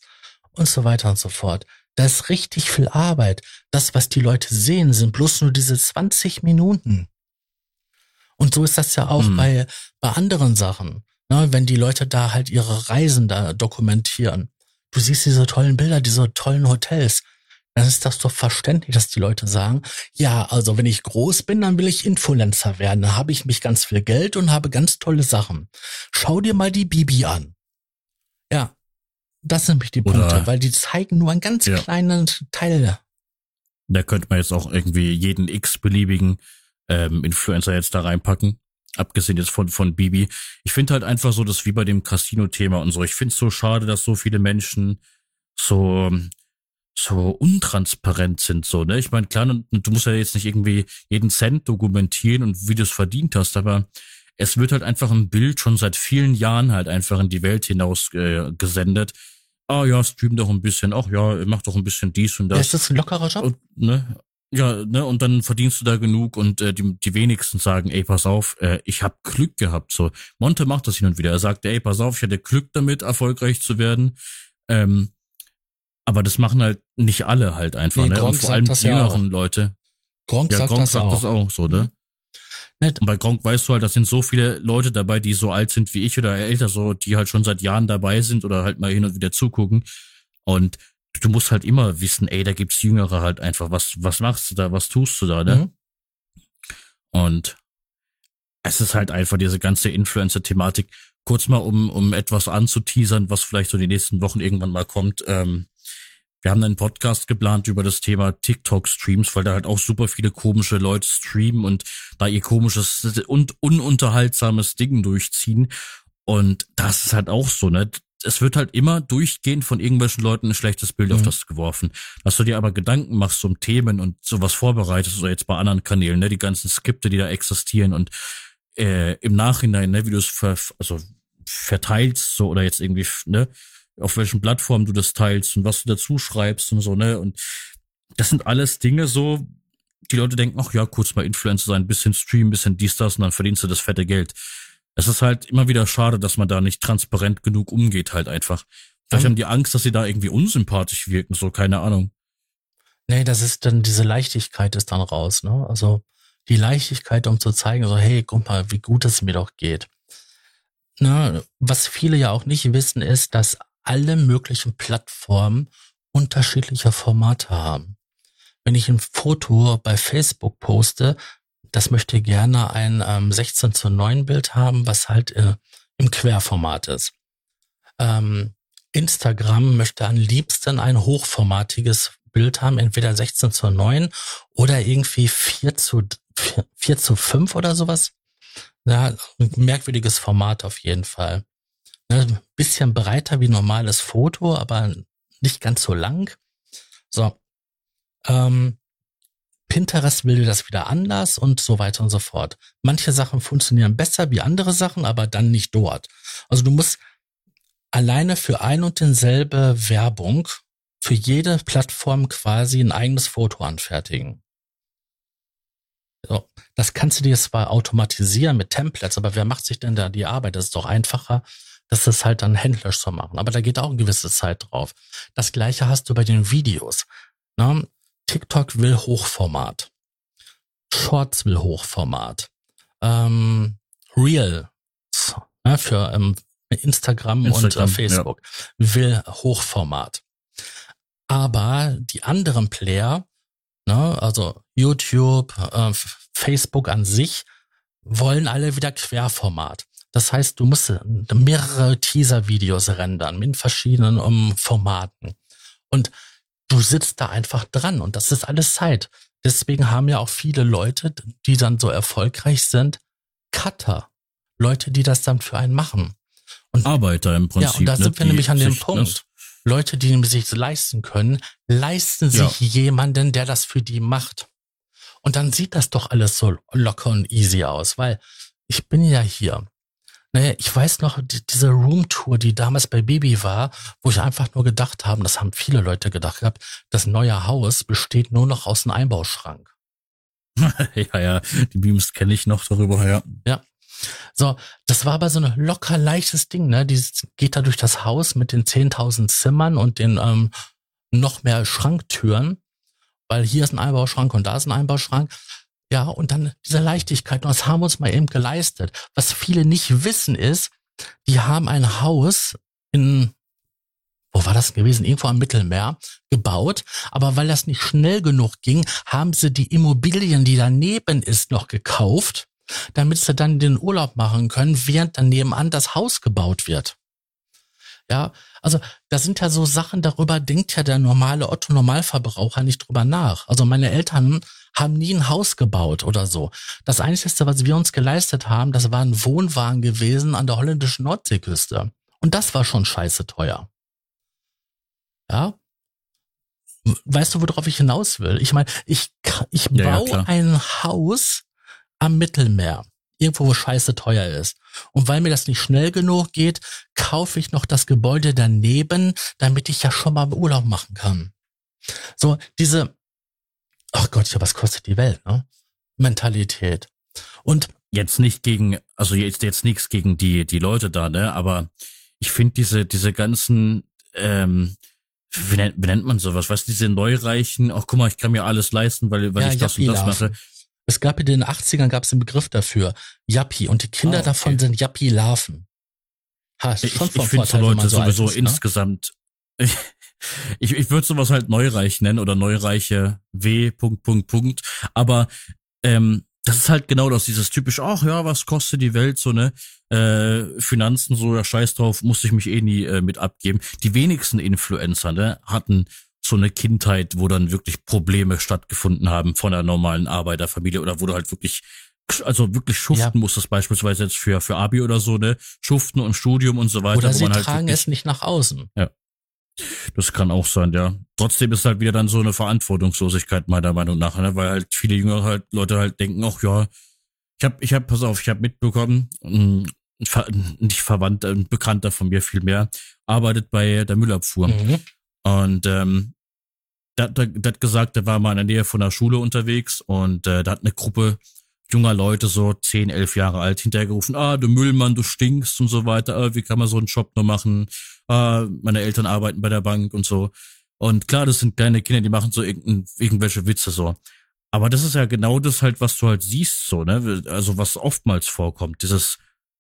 und so weiter und so fort. Da ist richtig viel Arbeit. Das, was die Leute sehen, sind bloß nur diese 20 Minuten. Und so ist das ja auch hm. bei, bei anderen Sachen. Ne, wenn die Leute da halt ihre Reisen da dokumentieren. Du siehst diese tollen Bilder, diese tollen Hotels. Dann ist das doch verständlich, dass die Leute sagen, ja, also wenn ich groß bin, dann will ich Influencer werden. Dann habe ich mich ganz viel Geld und habe ganz tolle Sachen. Schau dir mal die Bibi an. Das sind nämlich die Punkte, Oder, weil die zeigen nur einen ganz ja. kleinen Teil. Da könnte man jetzt auch irgendwie jeden x-beliebigen ähm, Influencer jetzt da reinpacken. Abgesehen jetzt von, von Bibi. Ich finde halt einfach so, dass wie bei dem Casino-Thema und so. Ich finde es so schade, dass so viele Menschen so, so untransparent sind, so, ne? Ich meine, klar, du musst ja jetzt nicht irgendwie jeden Cent dokumentieren und wie du es verdient hast, aber es wird halt einfach ein Bild schon seit vielen Jahren halt einfach in die Welt hinaus äh, gesendet, ah ja, stream doch ein bisschen, ach ja, mach doch ein bisschen dies und das. Ja, ist das ein lockerer Job? Und, ne, ja, ne, und dann verdienst du da genug und äh, die, die wenigsten sagen, ey, pass auf, äh, ich hab Glück gehabt. So, Monte macht das hin und wieder. Er sagt, ey, pass auf, ich hatte Glück damit, erfolgreich zu werden. Ähm, aber das machen halt nicht alle halt einfach, nee, ne? und vor allem die jüngeren ja Leute. Gronk ja, sagt, Gronk das, sagt auch. das auch so, ne? Nett. Und bei Gronk weißt du halt, das sind so viele Leute dabei, die so alt sind wie ich oder älter, so, die halt schon seit Jahren dabei sind oder halt mal hin und wieder zugucken. Und du musst halt immer wissen, ey, da gibt's Jüngere halt einfach, was, was machst du da, was tust du da, ne? Mhm. Und es ist halt einfach diese ganze Influencer-Thematik. Kurz mal, um, um etwas anzuteasern, was vielleicht so die nächsten Wochen irgendwann mal kommt. Ähm, wir haben einen Podcast geplant über das Thema TikTok-Streams, weil da halt auch super viele komische Leute streamen und da ihr komisches und ununterhaltsames Ding durchziehen. Und das ist halt auch so, ne? Es wird halt immer durchgehend von irgendwelchen Leuten ein schlechtes Bild mhm. auf das geworfen. Dass du dir aber Gedanken machst um Themen und sowas vorbereitest oder jetzt bei anderen Kanälen, ne, die ganzen Skripte, die da existieren und äh, im Nachhinein, ne, wie du es ver also verteilst, so oder jetzt irgendwie, ne, auf welchen Plattformen du das teilst und was du dazu schreibst und so, ne? Und das sind alles Dinge so, die Leute denken, ach ja, kurz mal Influencer sein, bisschen Stream, bisschen dies, das und dann verdienst du das fette Geld. Es ist halt immer wieder schade, dass man da nicht transparent genug umgeht, halt einfach. Vielleicht haben die Angst, dass sie da irgendwie unsympathisch wirken, so, keine Ahnung. Nee, das ist dann, diese Leichtigkeit ist dann raus, ne? Also, die Leichtigkeit, um zu zeigen, so, hey, guck mal, wie gut es mir doch geht. Na, was viele ja auch nicht wissen, ist, dass alle möglichen Plattformen unterschiedliche Formate haben. Wenn ich ein Foto bei Facebook poste, das möchte gerne ein ähm, 16 zu 9 Bild haben, was halt äh, im Querformat ist. Ähm, Instagram möchte am liebsten ein hochformatiges Bild haben, entweder 16 zu 9 oder irgendwie 4 zu, 4, 4 zu 5 oder sowas. Ja, ein merkwürdiges Format auf jeden Fall. Ne, bisschen breiter wie normales Foto, aber nicht ganz so lang. So. Ähm, Pinterest will das wieder anders und so weiter und so fort. Manche Sachen funktionieren besser wie andere Sachen, aber dann nicht dort. Also du musst alleine für ein und denselbe Werbung für jede Plattform quasi ein eigenes Foto anfertigen. So, das kannst du dir zwar automatisieren mit Templates, aber wer macht sich denn da die Arbeit? Das ist doch einfacher, das ist halt dann händlerisch zu machen. Aber da geht auch eine gewisse Zeit drauf. Das gleiche hast du bei den Videos. Ne? TikTok will Hochformat. Shorts will Hochformat. Ähm, Real ne, für ähm, Instagram, Instagram, und äh, Facebook ja. will Hochformat. Aber die anderen Player, ne, also YouTube, äh, Facebook an sich, wollen alle wieder Querformat. Das heißt, du musst mehrere Teaser-Videos rendern mit verschiedenen um, Formaten. Und du sitzt da einfach dran und das ist alles Zeit. Deswegen haben ja auch viele Leute, die dann so erfolgreich sind, Cutter. Leute, die das dann für einen machen. Und, Arbeiter im Prinzip. Ja, und da sind wir nämlich an dem Punkt. Leute, die sich leisten können, leisten sich ja. jemanden, der das für die macht. Und dann sieht das doch alles so locker und easy aus, weil ich bin ja hier. Naja, ich weiß noch, die, diese Roomtour, die damals bei Baby war, wo ich einfach nur gedacht habe, das haben viele Leute gedacht gehabt, das neue Haus besteht nur noch aus einem Einbauschrank. ja, ja, die Beams kenne ich noch darüber, ja. Ja. So, das war aber so ein locker leichtes Ding, ne? Die geht da durch das Haus mit den 10.000 Zimmern und den ähm, noch mehr Schranktüren, weil hier ist ein Einbauschrank und da ist ein Einbauschrank. Ja, und dann diese Leichtigkeit. Das haben wir uns mal eben geleistet. Was viele nicht wissen ist, die haben ein Haus in, wo war das gewesen? Irgendwo am Mittelmeer gebaut. Aber weil das nicht schnell genug ging, haben sie die Immobilien, die daneben ist, noch gekauft, damit sie dann den Urlaub machen können, während dann nebenan das Haus gebaut wird. Ja, also da sind ja so Sachen, darüber denkt ja der normale Otto-Normalverbraucher nicht drüber nach. Also meine Eltern haben nie ein Haus gebaut oder so. Das Einzige, was wir uns geleistet haben, das war ein Wohnwagen gewesen an der holländischen Nordseeküste. Und das war schon scheiße teuer. Ja. Weißt du, worauf ich hinaus will? Ich meine, ich, ich ja, baue ja, ein Haus am Mittelmeer. Irgendwo, wo scheiße teuer ist. Und weil mir das nicht schnell genug geht, kaufe ich noch das Gebäude daneben, damit ich ja schon mal Urlaub machen kann. So, diese, ach Gott, ja, was kostet die Welt, ne? Mentalität. Und jetzt nicht gegen, also jetzt jetzt nichts gegen die die Leute da, ne? Aber ich finde diese diese ganzen, ähm, wie nennt, wie nennt man sowas? Weißt du, diese Neureichen? Ach guck mal, ich kann mir alles leisten, weil weil ja, ich das und das mache. Es gab in den 80ern gab es einen Begriff dafür, Yappi, und die Kinder ah, okay. davon sind Yappi-Larven. Ha, ich ich finde so Leute sowieso ist, ne? insgesamt Ich, ich würde sowas halt Neureich nennen oder Neureiche W. Punkt, Punkt, Punkt. Aber ähm, das ist halt genau das, dieses typisch, ach ja, was kostet die Welt so, ne? Äh, Finanzen, so, ja, scheiß drauf, musste ich mich eh nie äh, mit abgeben. Die wenigsten Influencer, ne, hatten so eine Kindheit, wo dann wirklich Probleme stattgefunden haben von einer normalen Arbeiterfamilie oder wo du halt wirklich, also wirklich schuften ja. musstest, beispielsweise jetzt für, für Abi oder so, ne? Schuften und Studium und so weiter. Oder sie halt tragen wirklich, es nicht nach außen. Ja. Das kann auch sein, ja. Trotzdem ist halt wieder dann so eine Verantwortungslosigkeit meiner Meinung nach, ne? weil halt viele jüngere halt Leute halt denken, ach ja, ich hab, ich hab, pass auf, ich hab mitbekommen, ein, nicht verwandt, ein Bekannter von mir vielmehr, arbeitet bei der Müllabfuhr. Mhm. Und ähm, der, der, der hat gesagt, der war mal in der Nähe von der Schule unterwegs und äh, da hat eine Gruppe junger Leute, so zehn, elf Jahre alt, hinterhergerufen, ah, du Müllmann, du stinkst und so weiter, ah, wie kann man so einen Job nur machen? Ah, meine Eltern arbeiten bei der Bank und so. Und klar, das sind kleine Kinder, die machen so irgendwelche Witze so. Aber das ist ja genau das halt, was du halt siehst, so, ne? Also was oftmals vorkommt, dieses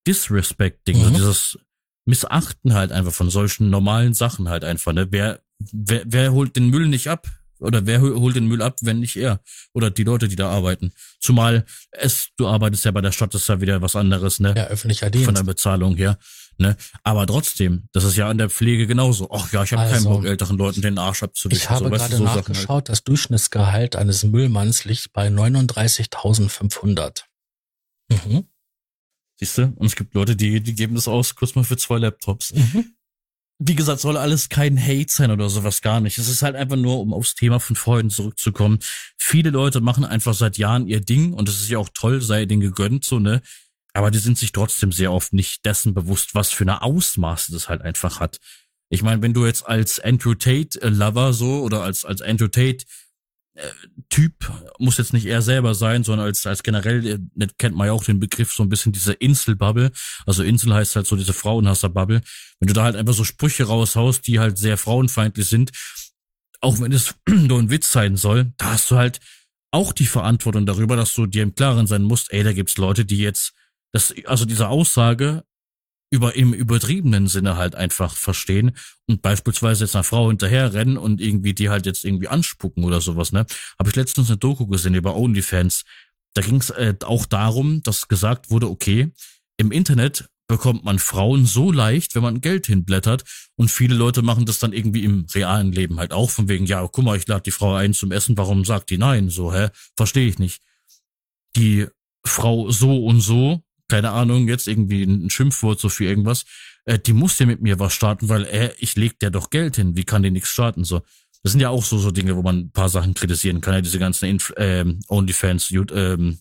Disrespect-Ding, mhm. so dieses Missachten halt einfach von solchen normalen Sachen halt einfach, ne? Wer, wer, wer holt den Müll nicht ab? Oder wer holt den Müll ab, wenn nicht er? Oder die Leute, die da arbeiten. Zumal es, du arbeitest ja bei der Stadt, das ist ja wieder was anderes, ne? Ja, öffentlicher Dienst. Von der Bezahlung her. Ne? Aber trotzdem, das ist ja an der Pflege genauso. Ach ja, ich habe also, keinen Bock, älteren Leuten den Arsch abzuwischen. Ich habe so, gerade so nachgeschaut, halt. das Durchschnittsgehalt eines Müllmanns liegt bei 39.500. Mhm. Siehst du? Und es gibt Leute, die, die geben das aus, kurz mal für zwei Laptops. Mhm wie gesagt, soll alles kein Hate sein oder sowas gar nicht. Es ist halt einfach nur, um aufs Thema von vorhin zurückzukommen. Viele Leute machen einfach seit Jahren ihr Ding und es ist ja auch toll, sei denen gegönnt, so, ne? Aber die sind sich trotzdem sehr oft nicht dessen bewusst, was für eine Ausmaße das halt einfach hat. Ich meine, wenn du jetzt als Andrew Tate äh, Lover so oder als, als Andrew Tate Typ muss jetzt nicht er selber sein, sondern als, als generell äh, kennt man ja auch den Begriff so ein bisschen diese Inselbubble. Also Insel heißt halt so diese Frauenhasserbubble. Wenn du da halt einfach so Sprüche raushaust, die halt sehr frauenfeindlich sind, auch wenn es nur ein Witz sein soll, da hast du halt auch die Verantwortung darüber, dass du dir im Klaren sein musst, ey, da gibt's Leute, die jetzt, das, also diese Aussage über im übertriebenen Sinne halt einfach verstehen und beispielsweise jetzt einer Frau hinterherrennen und irgendwie die halt jetzt irgendwie anspucken oder sowas, ne? Habe ich letztens eine Doku gesehen über OnlyFans. Da ging es äh, auch darum, dass gesagt wurde, okay, im Internet bekommt man Frauen so leicht, wenn man Geld hinblättert und viele Leute machen das dann irgendwie im realen Leben halt auch von wegen, ja, guck mal, ich lade die Frau ein zum Essen, warum sagt die nein? So, hä? Verstehe ich nicht. Die Frau so und so keine Ahnung, jetzt irgendwie ein Schimpfwort so für irgendwas, äh, die muss ja mit mir was starten, weil äh, ich leg der doch Geld hin, wie kann die nichts starten so. Das sind ja auch so so Dinge, wo man ein paar Sachen kritisieren kann, ja diese ganzen Inf ähm, OnlyFans ähm,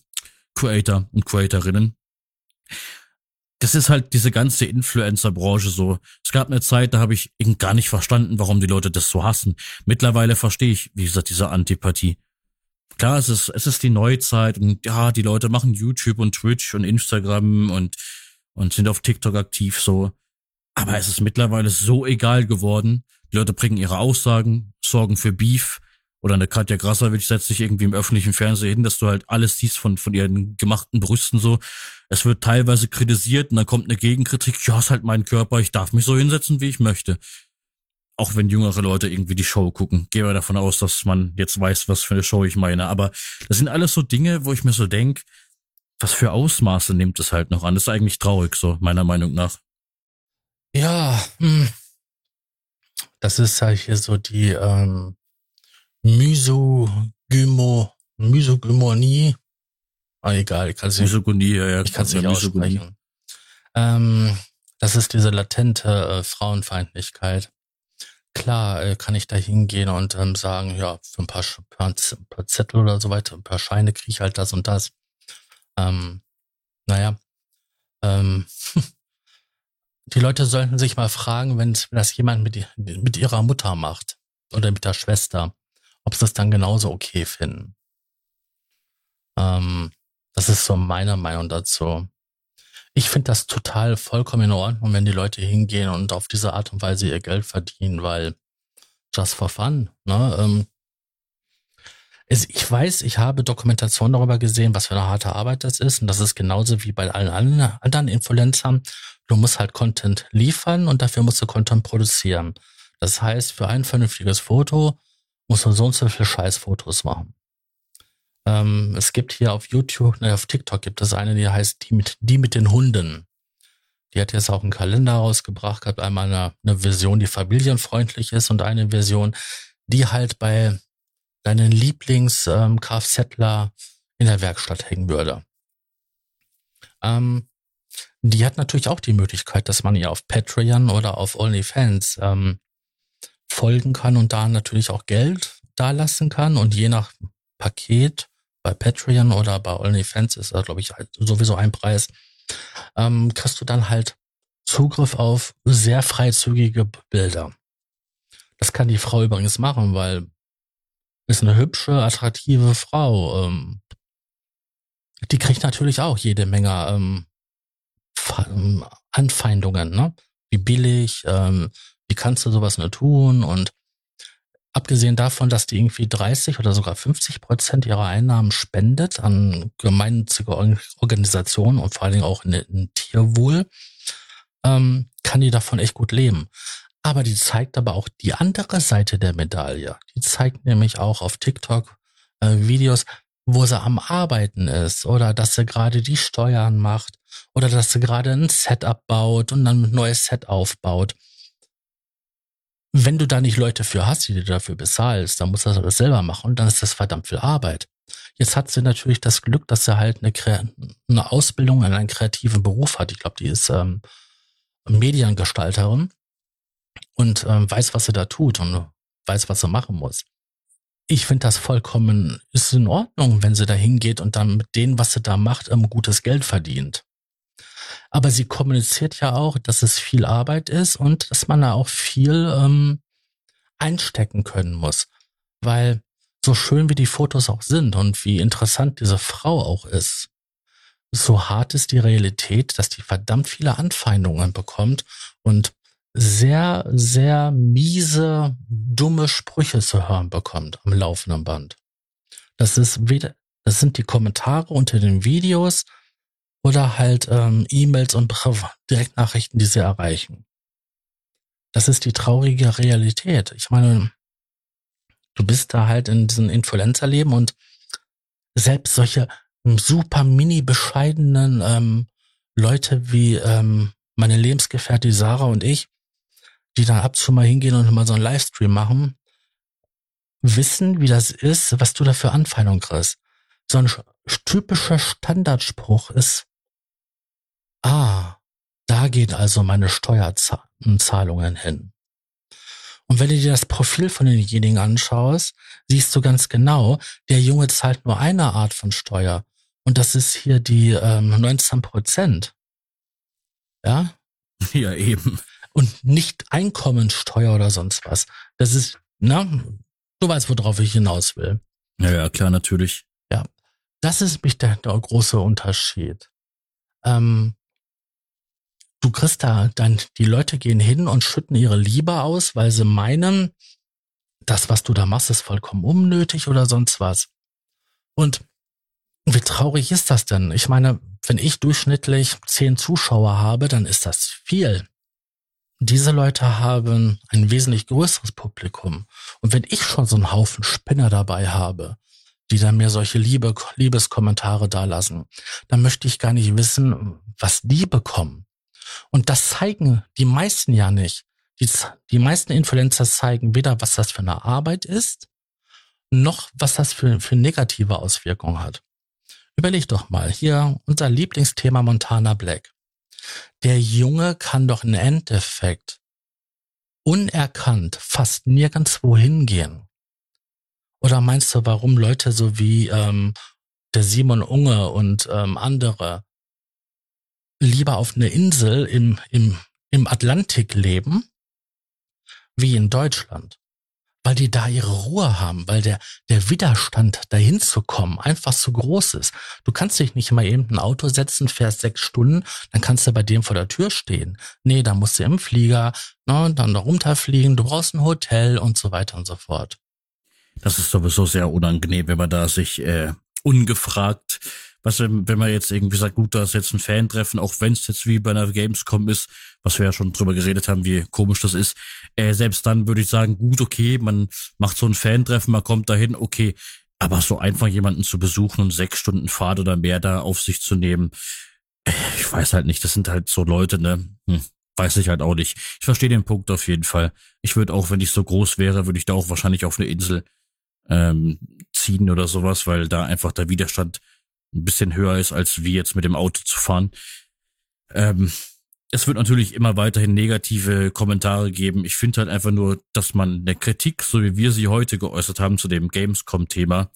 Creator und Creatorinnen. Das ist halt diese ganze Influencer-Branche so. Es gab eine Zeit, da habe ich eben gar nicht verstanden, warum die Leute das so hassen. Mittlerweile verstehe ich, wie gesagt, diese Antipathie klar, es ist, es ist die Neuzeit und ja, die Leute machen YouTube und Twitch und Instagram und, und sind auf TikTok aktiv so. Aber es ist mittlerweile so egal geworden. Die Leute bringen ihre Aussagen, sorgen für Beef. Oder eine Katja Grasserwitsch setzt sich irgendwie im öffentlichen Fernsehen hin, dass du halt alles siehst von, von ihren gemachten Brüsten so. Es wird teilweise kritisiert und dann kommt eine Gegenkritik. Ja, ist halt mein Körper, ich darf mich so hinsetzen, wie ich möchte auch wenn jüngere Leute irgendwie die Show gucken. Gehe mal davon aus, dass man jetzt weiß, was für eine Show ich meine. Aber das sind alles so Dinge, wo ich mir so denk, was für Ausmaße nimmt es halt noch an? Das ist eigentlich traurig, so meiner Meinung nach. Ja, hm. das ist halt hier so die ähm, Mysogymo, Mysogymonie. Ah, egal, ich kann es nicht. Misogynie, ja, ja. Ich kann es nicht aussprechen. Ähm, das ist diese latente äh, Frauenfeindlichkeit klar äh, kann ich da hingehen und ähm, sagen, ja, für ein paar, paar, paar Zettel oder so weiter, ein paar Scheine kriege ich halt das und das. Ähm, naja, ähm, die Leute sollten sich mal fragen, wenn das jemand mit, mit ihrer Mutter macht oder mit der Schwester, ob sie es dann genauso okay finden. Ähm, das ist so meine Meinung dazu. Ich finde das total vollkommen in Ordnung, wenn die Leute hingehen und auf diese Art und Weise ihr Geld verdienen, weil just for fun. Ne? Ähm, ich weiß, ich habe Dokumentation darüber gesehen, was für eine harte Arbeit das ist. Und das ist genauso wie bei allen anderen Influencern. Du musst halt Content liefern und dafür musst du Content produzieren. Das heißt, für ein vernünftiges Foto muss man so und so viele Scheißfotos machen. Ähm, es gibt hier auf YouTube, ne, auf TikTok gibt es eine, die heißt die mit, die mit den Hunden. Die hat jetzt auch einen Kalender rausgebracht, hat einmal eine, eine Version, die familienfreundlich ist und eine Version, die halt bei deinen Lieblings-Kfzler ähm, in der Werkstatt hängen würde. Ähm, die hat natürlich auch die Möglichkeit, dass man ihr auf Patreon oder auf OnlyFans ähm, folgen kann und da natürlich auch Geld dalassen kann und je nach Paket bei Patreon oder bei OnlyFans ist da glaube ich halt sowieso ein Preis, ähm, kriegst du dann halt Zugriff auf sehr freizügige Bilder. Das kann die Frau übrigens machen, weil ist eine hübsche, attraktive Frau. Ähm, die kriegt natürlich auch jede Menge ähm, ähm, Anfeindungen, ne? Wie billig, ähm, wie kannst du sowas nur tun? Und abgesehen davon, dass die irgendwie 30 oder sogar 50 Prozent ihrer Einnahmen spendet an gemeinnützige Organisationen und vor allen Dingen auch in, in Tierwohl, ähm, kann die davon echt gut leben. Aber die zeigt aber auch die andere Seite der Medaille. Die zeigt nämlich auch auf TikTok äh, Videos, wo sie am Arbeiten ist oder dass sie gerade die Steuern macht oder dass sie gerade ein Setup baut und dann ein neues Set aufbaut. Wenn du da nicht Leute für hast, die dir dafür bezahlst, dann musst du das selber machen und dann ist das verdammt viel Arbeit. Jetzt hat sie natürlich das Glück, dass sie halt eine, eine Ausbildung in einen kreativen Beruf hat. Ich glaube, die ist ähm, Mediengestalterin und ähm, weiß, was sie da tut und weiß, was sie machen muss ich finde das vollkommen, ist in Ordnung, wenn sie da hingeht und dann mit dem, was sie da macht, um gutes Geld verdient. Aber sie kommuniziert ja auch, dass es viel Arbeit ist und dass man da auch viel ähm, einstecken können muss. Weil so schön wie die Fotos auch sind und wie interessant diese Frau auch ist, so hart ist die Realität, dass die verdammt viele Anfeindungen bekommt und sehr, sehr miese, dumme Sprüche zu hören bekommt am laufenden Band. Das ist weder, das sind die Kommentare unter den Videos oder halt ähm, E-Mails und Direktnachrichten, die sie erreichen. Das ist die traurige Realität. Ich meine, du bist da halt in diesem Influencer-Leben und selbst solche super mini bescheidenen ähm, Leute wie ähm, meine Lebensgefährtin Sarah und ich, die dann ab und zu mal hingehen und mal so einen Livestream machen, wissen, wie das ist, was du da für Anfeindungen kriegst. So ein typischer Standardspruch ist, ah, da geht also meine Steuerzahlungen hin. Und wenn du dir das Profil von denjenigen anschaust, siehst du ganz genau, der Junge zahlt nur eine Art von Steuer. Und das ist hier die ähm, 19 Prozent. Ja? Ja, eben und nicht Einkommensteuer oder sonst was. Das ist, na, du weißt, worauf ich hinaus will. Ja, ja, klar, natürlich. Ja, das ist mich der, der große Unterschied. Ähm, du kriegst da dann, die Leute gehen hin und schütten ihre Liebe aus, weil sie meinen, das, was du da machst, ist vollkommen unnötig oder sonst was. Und wie traurig ist das denn? Ich meine, wenn ich durchschnittlich zehn Zuschauer habe, dann ist das viel diese Leute haben ein wesentlich größeres Publikum. Und wenn ich schon so einen Haufen Spinner dabei habe, die dann mir solche Liebe, Liebeskommentare dalassen, dann möchte ich gar nicht wissen, was die bekommen. Und das zeigen die meisten ja nicht. Die, die meisten Influencer zeigen weder, was das für eine Arbeit ist, noch was das für, für negative Auswirkungen hat. Überleg doch mal, hier unser Lieblingsthema Montana Black der Junge kann doch im Endeffekt unerkannt fast nirgendwo hingehen. Oder meinst du, warum Leute so wie ähm, der Simon Unge und ähm, andere lieber auf einer Insel im, im, im Atlantik leben, wie in Deutschland? weil die da ihre Ruhe haben, weil der, der Widerstand dahin zu kommen einfach zu groß ist. Du kannst dich nicht mal eben ein Auto setzen, fährst sechs Stunden, dann kannst du bei dem vor der Tür stehen. Nee, da musst du im Flieger, ne, dann da runterfliegen, du brauchst ein Hotel und so weiter und so fort. Das ist sowieso sehr unangenehm, wenn man da sich äh, ungefragt was wenn, wenn man jetzt irgendwie sagt, gut, da ist jetzt ein Fan-Treffen, auch wenn es jetzt wie bei einer Gamescom ist, was wir ja schon drüber geredet haben, wie komisch das ist, äh, selbst dann würde ich sagen, gut, okay, man macht so ein Fan-Treffen, man kommt dahin, okay, aber so einfach jemanden zu besuchen und sechs Stunden Fahrt oder mehr da auf sich zu nehmen, äh, ich weiß halt nicht, das sind halt so Leute, ne? Hm, weiß ich halt auch nicht. Ich verstehe den Punkt auf jeden Fall. Ich würde auch, wenn ich so groß wäre, würde ich da auch wahrscheinlich auf eine Insel ähm, ziehen oder sowas, weil da einfach der Widerstand ein bisschen höher ist, als wie jetzt mit dem Auto zu fahren. Ähm, es wird natürlich immer weiterhin negative Kommentare geben. Ich finde halt einfach nur, dass man eine Kritik, so wie wir sie heute geäußert haben zu dem Gamescom-Thema,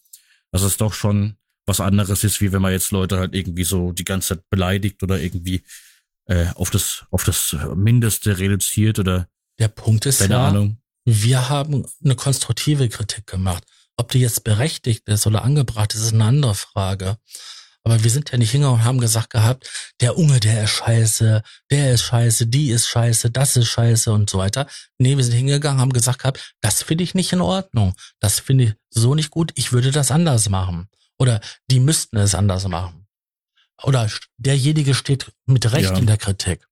dass es doch schon was anderes ist, wie wenn man jetzt Leute halt irgendwie so die ganze Zeit beleidigt oder irgendwie äh, auf das auf das Mindeste reduziert oder der Punkt ist keine ja, Ahnung. Wir haben eine konstruktive Kritik gemacht. Ob die jetzt berechtigt ist oder angebracht ist, ist eine andere Frage. Aber wir sind ja nicht hingegangen und haben gesagt gehabt, der Unge, der ist scheiße, der ist scheiße, die ist scheiße, das ist scheiße und so weiter. Nee, wir sind hingegangen, haben gesagt gehabt, das finde ich nicht in Ordnung. Das finde ich so nicht gut. Ich würde das anders machen. Oder die müssten es anders machen. Oder derjenige steht mit Recht ja. in der Kritik.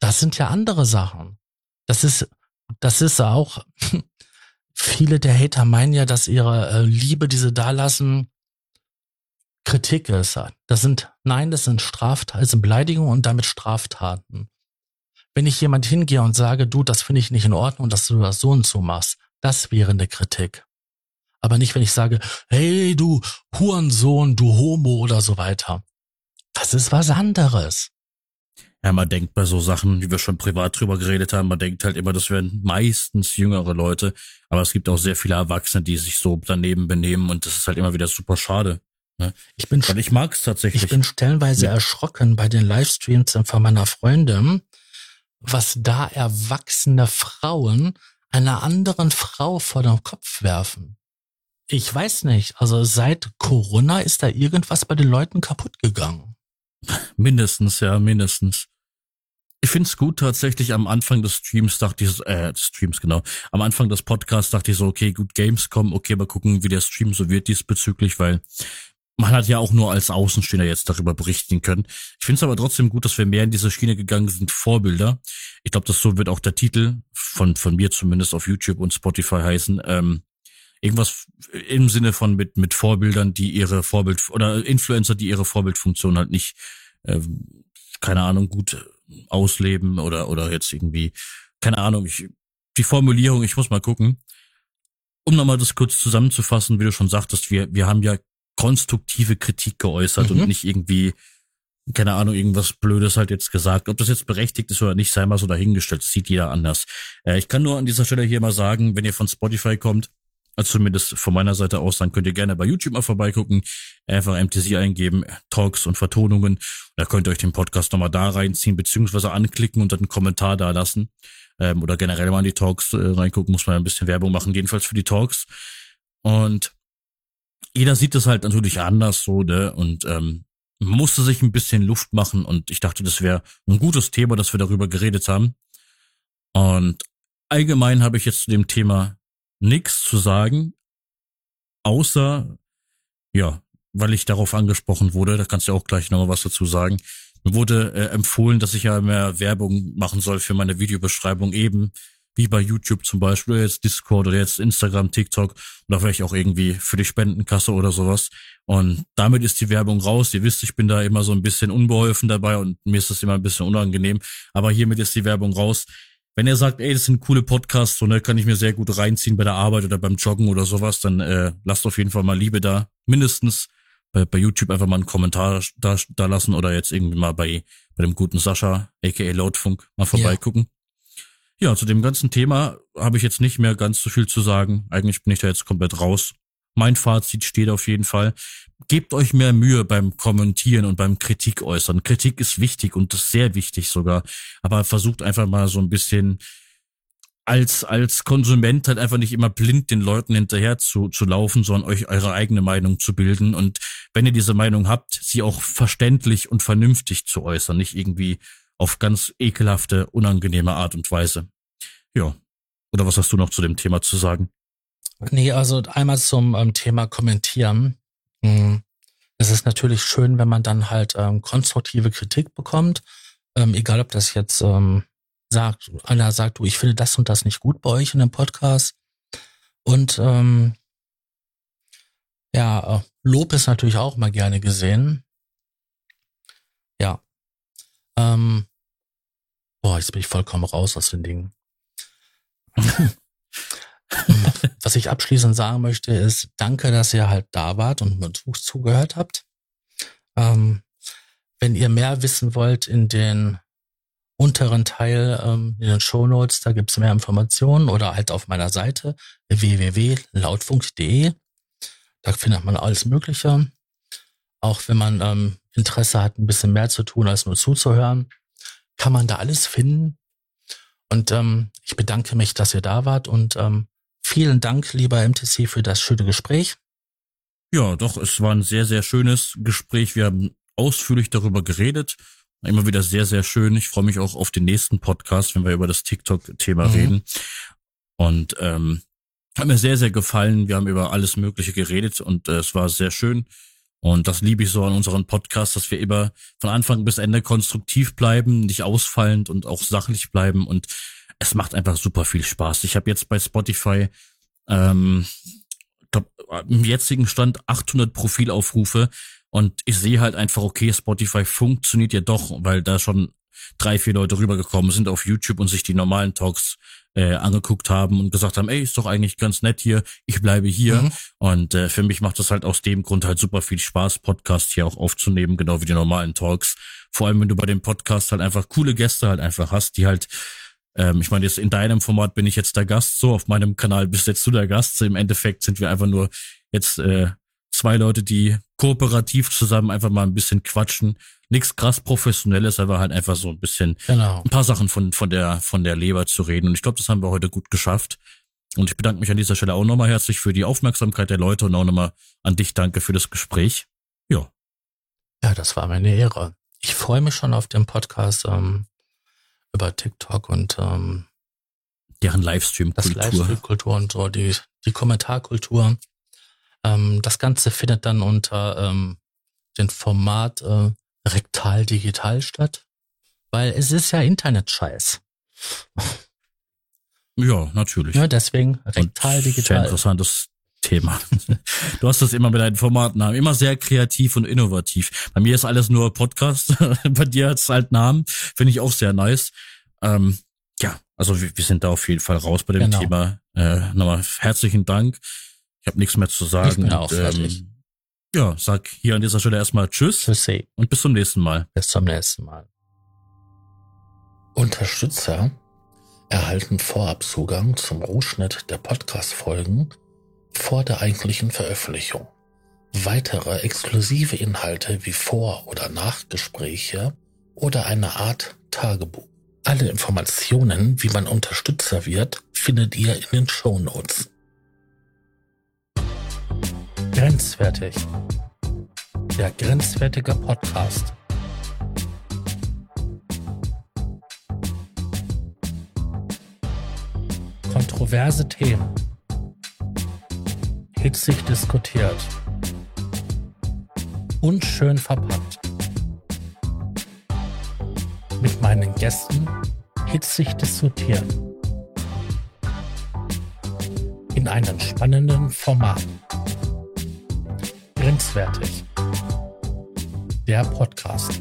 Das sind ja andere Sachen. Das ist, das ist auch, viele der Hater meinen ja, dass ihre äh, Liebe, die sie da lassen, Kritik ist. Das sind, nein, das sind Straftaten, das sind Beleidigungen und damit Straftaten. Wenn ich jemand hingehe und sage, du, das finde ich nicht in Ordnung, dass du das so und so machst, das wäre eine Kritik. Aber nicht, wenn ich sage, hey, du Hurensohn, du Homo oder so weiter. Das ist was anderes. Ja, man denkt bei so Sachen, wie wir schon privat drüber geredet haben, man denkt halt immer, das wären meistens jüngere Leute, aber es gibt auch sehr viele Erwachsene, die sich so daneben benehmen und das ist halt immer wieder super schade. Ne? Ich bin, Weil ich mag's tatsächlich. Ich bin stellenweise ja. erschrocken bei den Livestreams von meiner Freundin, was da erwachsene Frauen einer anderen Frau vor den Kopf werfen. Ich weiß nicht. Also seit Corona ist da irgendwas bei den Leuten kaputt gegangen. Mindestens, ja, mindestens. Ich find's gut tatsächlich. Am Anfang des Streams dachte ich, äh, Streams genau. Am Anfang des Podcasts dachte ich so, okay, gut, Gamescom, okay, mal gucken, wie der Stream so wird diesbezüglich, weil man hat ja auch nur als Außenstehender jetzt darüber berichten können. Ich finde es aber trotzdem gut, dass wir mehr in diese Schiene gegangen sind, Vorbilder. Ich glaube, das so wird auch der Titel von, von mir zumindest auf YouTube und Spotify heißen. Ähm, irgendwas im Sinne von mit, mit Vorbildern, die ihre Vorbild oder Influencer, die ihre Vorbildfunktion halt nicht, äh, keine Ahnung, gut ausleben oder, oder jetzt irgendwie, keine Ahnung, ich, die Formulierung, ich muss mal gucken. Um nochmal das kurz zusammenzufassen, wie du schon sagtest, wir, wir haben ja konstruktive Kritik geäußert mhm. und nicht irgendwie, keine Ahnung, irgendwas Blödes halt jetzt gesagt. Ob das jetzt berechtigt ist oder nicht, sei mal so dahingestellt. Das sieht jeder anders. Äh, ich kann nur an dieser Stelle hier mal sagen, wenn ihr von Spotify kommt, also zumindest von meiner Seite aus, dann könnt ihr gerne bei YouTube mal vorbeigucken, einfach MTC eingeben, Talks und Vertonungen. Da könnt ihr euch den Podcast nochmal da reinziehen, beziehungsweise anklicken und dann einen Kommentar da lassen. Ähm, oder generell mal in die Talks äh, reingucken, muss man ein bisschen Werbung machen, jedenfalls für die Talks. Und jeder sieht das halt natürlich anders so, ne? Und ähm, musste sich ein bisschen Luft machen und ich dachte, das wäre ein gutes Thema, dass wir darüber geredet haben. Und allgemein habe ich jetzt zu dem Thema nichts zu sagen, außer, ja, weil ich darauf angesprochen wurde, da kannst du auch gleich nochmal was dazu sagen. Mir wurde äh, empfohlen, dass ich ja mehr Werbung machen soll für meine Videobeschreibung eben, wie bei YouTube zum Beispiel, oder jetzt Discord oder jetzt Instagram, TikTok oder vielleicht auch irgendwie für die Spendenkasse oder sowas. Und damit ist die Werbung raus. Ihr wisst, ich bin da immer so ein bisschen unbeholfen dabei und mir ist das immer ein bisschen unangenehm. Aber hiermit ist die Werbung raus. Wenn ihr sagt, ey, das sind coole Podcasts, so ne, kann ich mir sehr gut reinziehen bei der Arbeit oder beim Joggen oder sowas, dann äh, lasst auf jeden Fall mal Liebe da. Mindestens bei, bei YouTube einfach mal einen Kommentar da, da lassen oder jetzt irgendwie mal bei, bei dem guten Sascha, aka Lautfunk, mal vorbeigucken. Ja. Ja, zu dem ganzen Thema habe ich jetzt nicht mehr ganz so viel zu sagen. Eigentlich bin ich da jetzt komplett raus. Mein Fazit steht auf jeden Fall. Gebt euch mehr Mühe beim Kommentieren und beim Kritik äußern. Kritik ist wichtig und ist sehr wichtig sogar. Aber versucht einfach mal so ein bisschen als, als Konsument halt einfach nicht immer blind den Leuten hinterher zu, zu laufen, sondern euch eure eigene Meinung zu bilden. Und wenn ihr diese Meinung habt, sie auch verständlich und vernünftig zu äußern, nicht irgendwie auf ganz ekelhafte, unangenehme Art und Weise. Ja. Oder was hast du noch zu dem Thema zu sagen? Nee, also einmal zum ähm, Thema Kommentieren. Hm. es ist natürlich schön, wenn man dann halt ähm, konstruktive Kritik bekommt, ähm, egal ob das jetzt ähm, sagt, einer sagt, du, ich finde das und das nicht gut bei euch in dem Podcast. Und ähm, ja, äh, Lob ist natürlich auch mal gerne gesehen. Ja. Ähm, boah, jetzt bin ich vollkommen raus aus den Dingen. Was ich abschließend sagen möchte, ist, danke, dass ihr halt da wart und mir zugehört habt. Ähm, wenn ihr mehr wissen wollt in den unteren Teil, ähm, in den Show Notes, da gibt's mehr Informationen oder halt auf meiner Seite www.lautfunk.de. Da findet man alles Mögliche. Auch wenn man ähm, Interesse hat, ein bisschen mehr zu tun, als nur zuzuhören, kann man da alles finden. Und ähm, ich bedanke mich, dass ihr da wart und ähm, vielen Dank, lieber MTC, für das schöne Gespräch. Ja, doch, es war ein sehr, sehr schönes Gespräch. Wir haben ausführlich darüber geredet. Immer wieder sehr, sehr schön. Ich freue mich auch auf den nächsten Podcast, wenn wir über das TikTok-Thema mhm. reden. Und ähm, hat mir sehr, sehr gefallen. Wir haben über alles Mögliche geredet und äh, es war sehr schön. Und das liebe ich so an unseren Podcasts, dass wir immer von Anfang bis Ende konstruktiv bleiben, nicht ausfallend und auch sachlich bleiben. Und es macht einfach super viel Spaß. Ich habe jetzt bei Spotify ähm, glaub, im jetzigen Stand 800 Profilaufrufe und ich sehe halt einfach, okay, Spotify funktioniert ja doch, weil da schon drei, vier Leute rübergekommen sind auf YouTube und sich die normalen Talks äh, angeguckt haben und gesagt haben, ey, ist doch eigentlich ganz nett hier, ich bleibe hier. Mhm. Und äh, für mich macht das halt aus dem Grund halt super viel Spaß, Podcast hier auch aufzunehmen, genau wie die normalen Talks. Vor allem, wenn du bei dem Podcast halt einfach coole Gäste halt einfach hast, die halt ähm, ich meine, jetzt in deinem Format bin ich jetzt der Gast, so auf meinem Kanal bist jetzt du der Gast. So, Im Endeffekt sind wir einfach nur jetzt äh, zwei Leute, die kooperativ zusammen einfach mal ein bisschen quatschen. Nichts krass Professionelles, aber halt einfach so ein bisschen genau. ein paar Sachen von, von der, von der Leber zu reden. Und ich glaube, das haben wir heute gut geschafft. Und ich bedanke mich an dieser Stelle auch nochmal herzlich für die Aufmerksamkeit der Leute und auch nochmal an dich danke für das Gespräch. Ja. Ja, das war meine Ehre. Ich freue mich schon auf den Podcast ähm, über TikTok und ähm, deren Livestream-Kultur. Das Livestream-Kultur und so, die, die Kommentarkultur. Ähm, das Ganze findet dann unter ähm, dem Format äh, rektal digital statt, weil es ist ja Internet-Scheiß. Ja, natürlich. Ja, deswegen rektal digital. Sehr interessantes Thema. Du hast das immer mit deinen Formaten haben. Immer sehr kreativ und innovativ. Bei mir ist alles nur Podcast. Bei dir hat es halt Namen. Finde ich auch sehr nice. Ähm, ja, also wir, wir, sind da auf jeden Fall raus bei dem genau. Thema. Äh, nochmal herzlichen Dank. Ich habe nichts mehr zu sagen. Ich auch ähm, ja, sag hier an dieser Stelle erstmal Tschüss. Tschüssi. Und bis zum nächsten Mal. Bis zum nächsten Mal. Unterstützer erhalten vorab Zugang zum Rohschnitt der Podcast-Folgen vor der eigentlichen Veröffentlichung. Weitere exklusive Inhalte wie Vor- oder Nachgespräche oder eine Art Tagebuch. Alle Informationen, wie man Unterstützer wird, findet ihr in den Show Notes. Grenzwertig. Der grenzwertige Podcast. Kontroverse Themen. Hitzig diskutiert. Unschön verpackt. Mit meinen Gästen hitzig diskutieren. In einem spannenden Format. Grenzwertig. Der Podcast.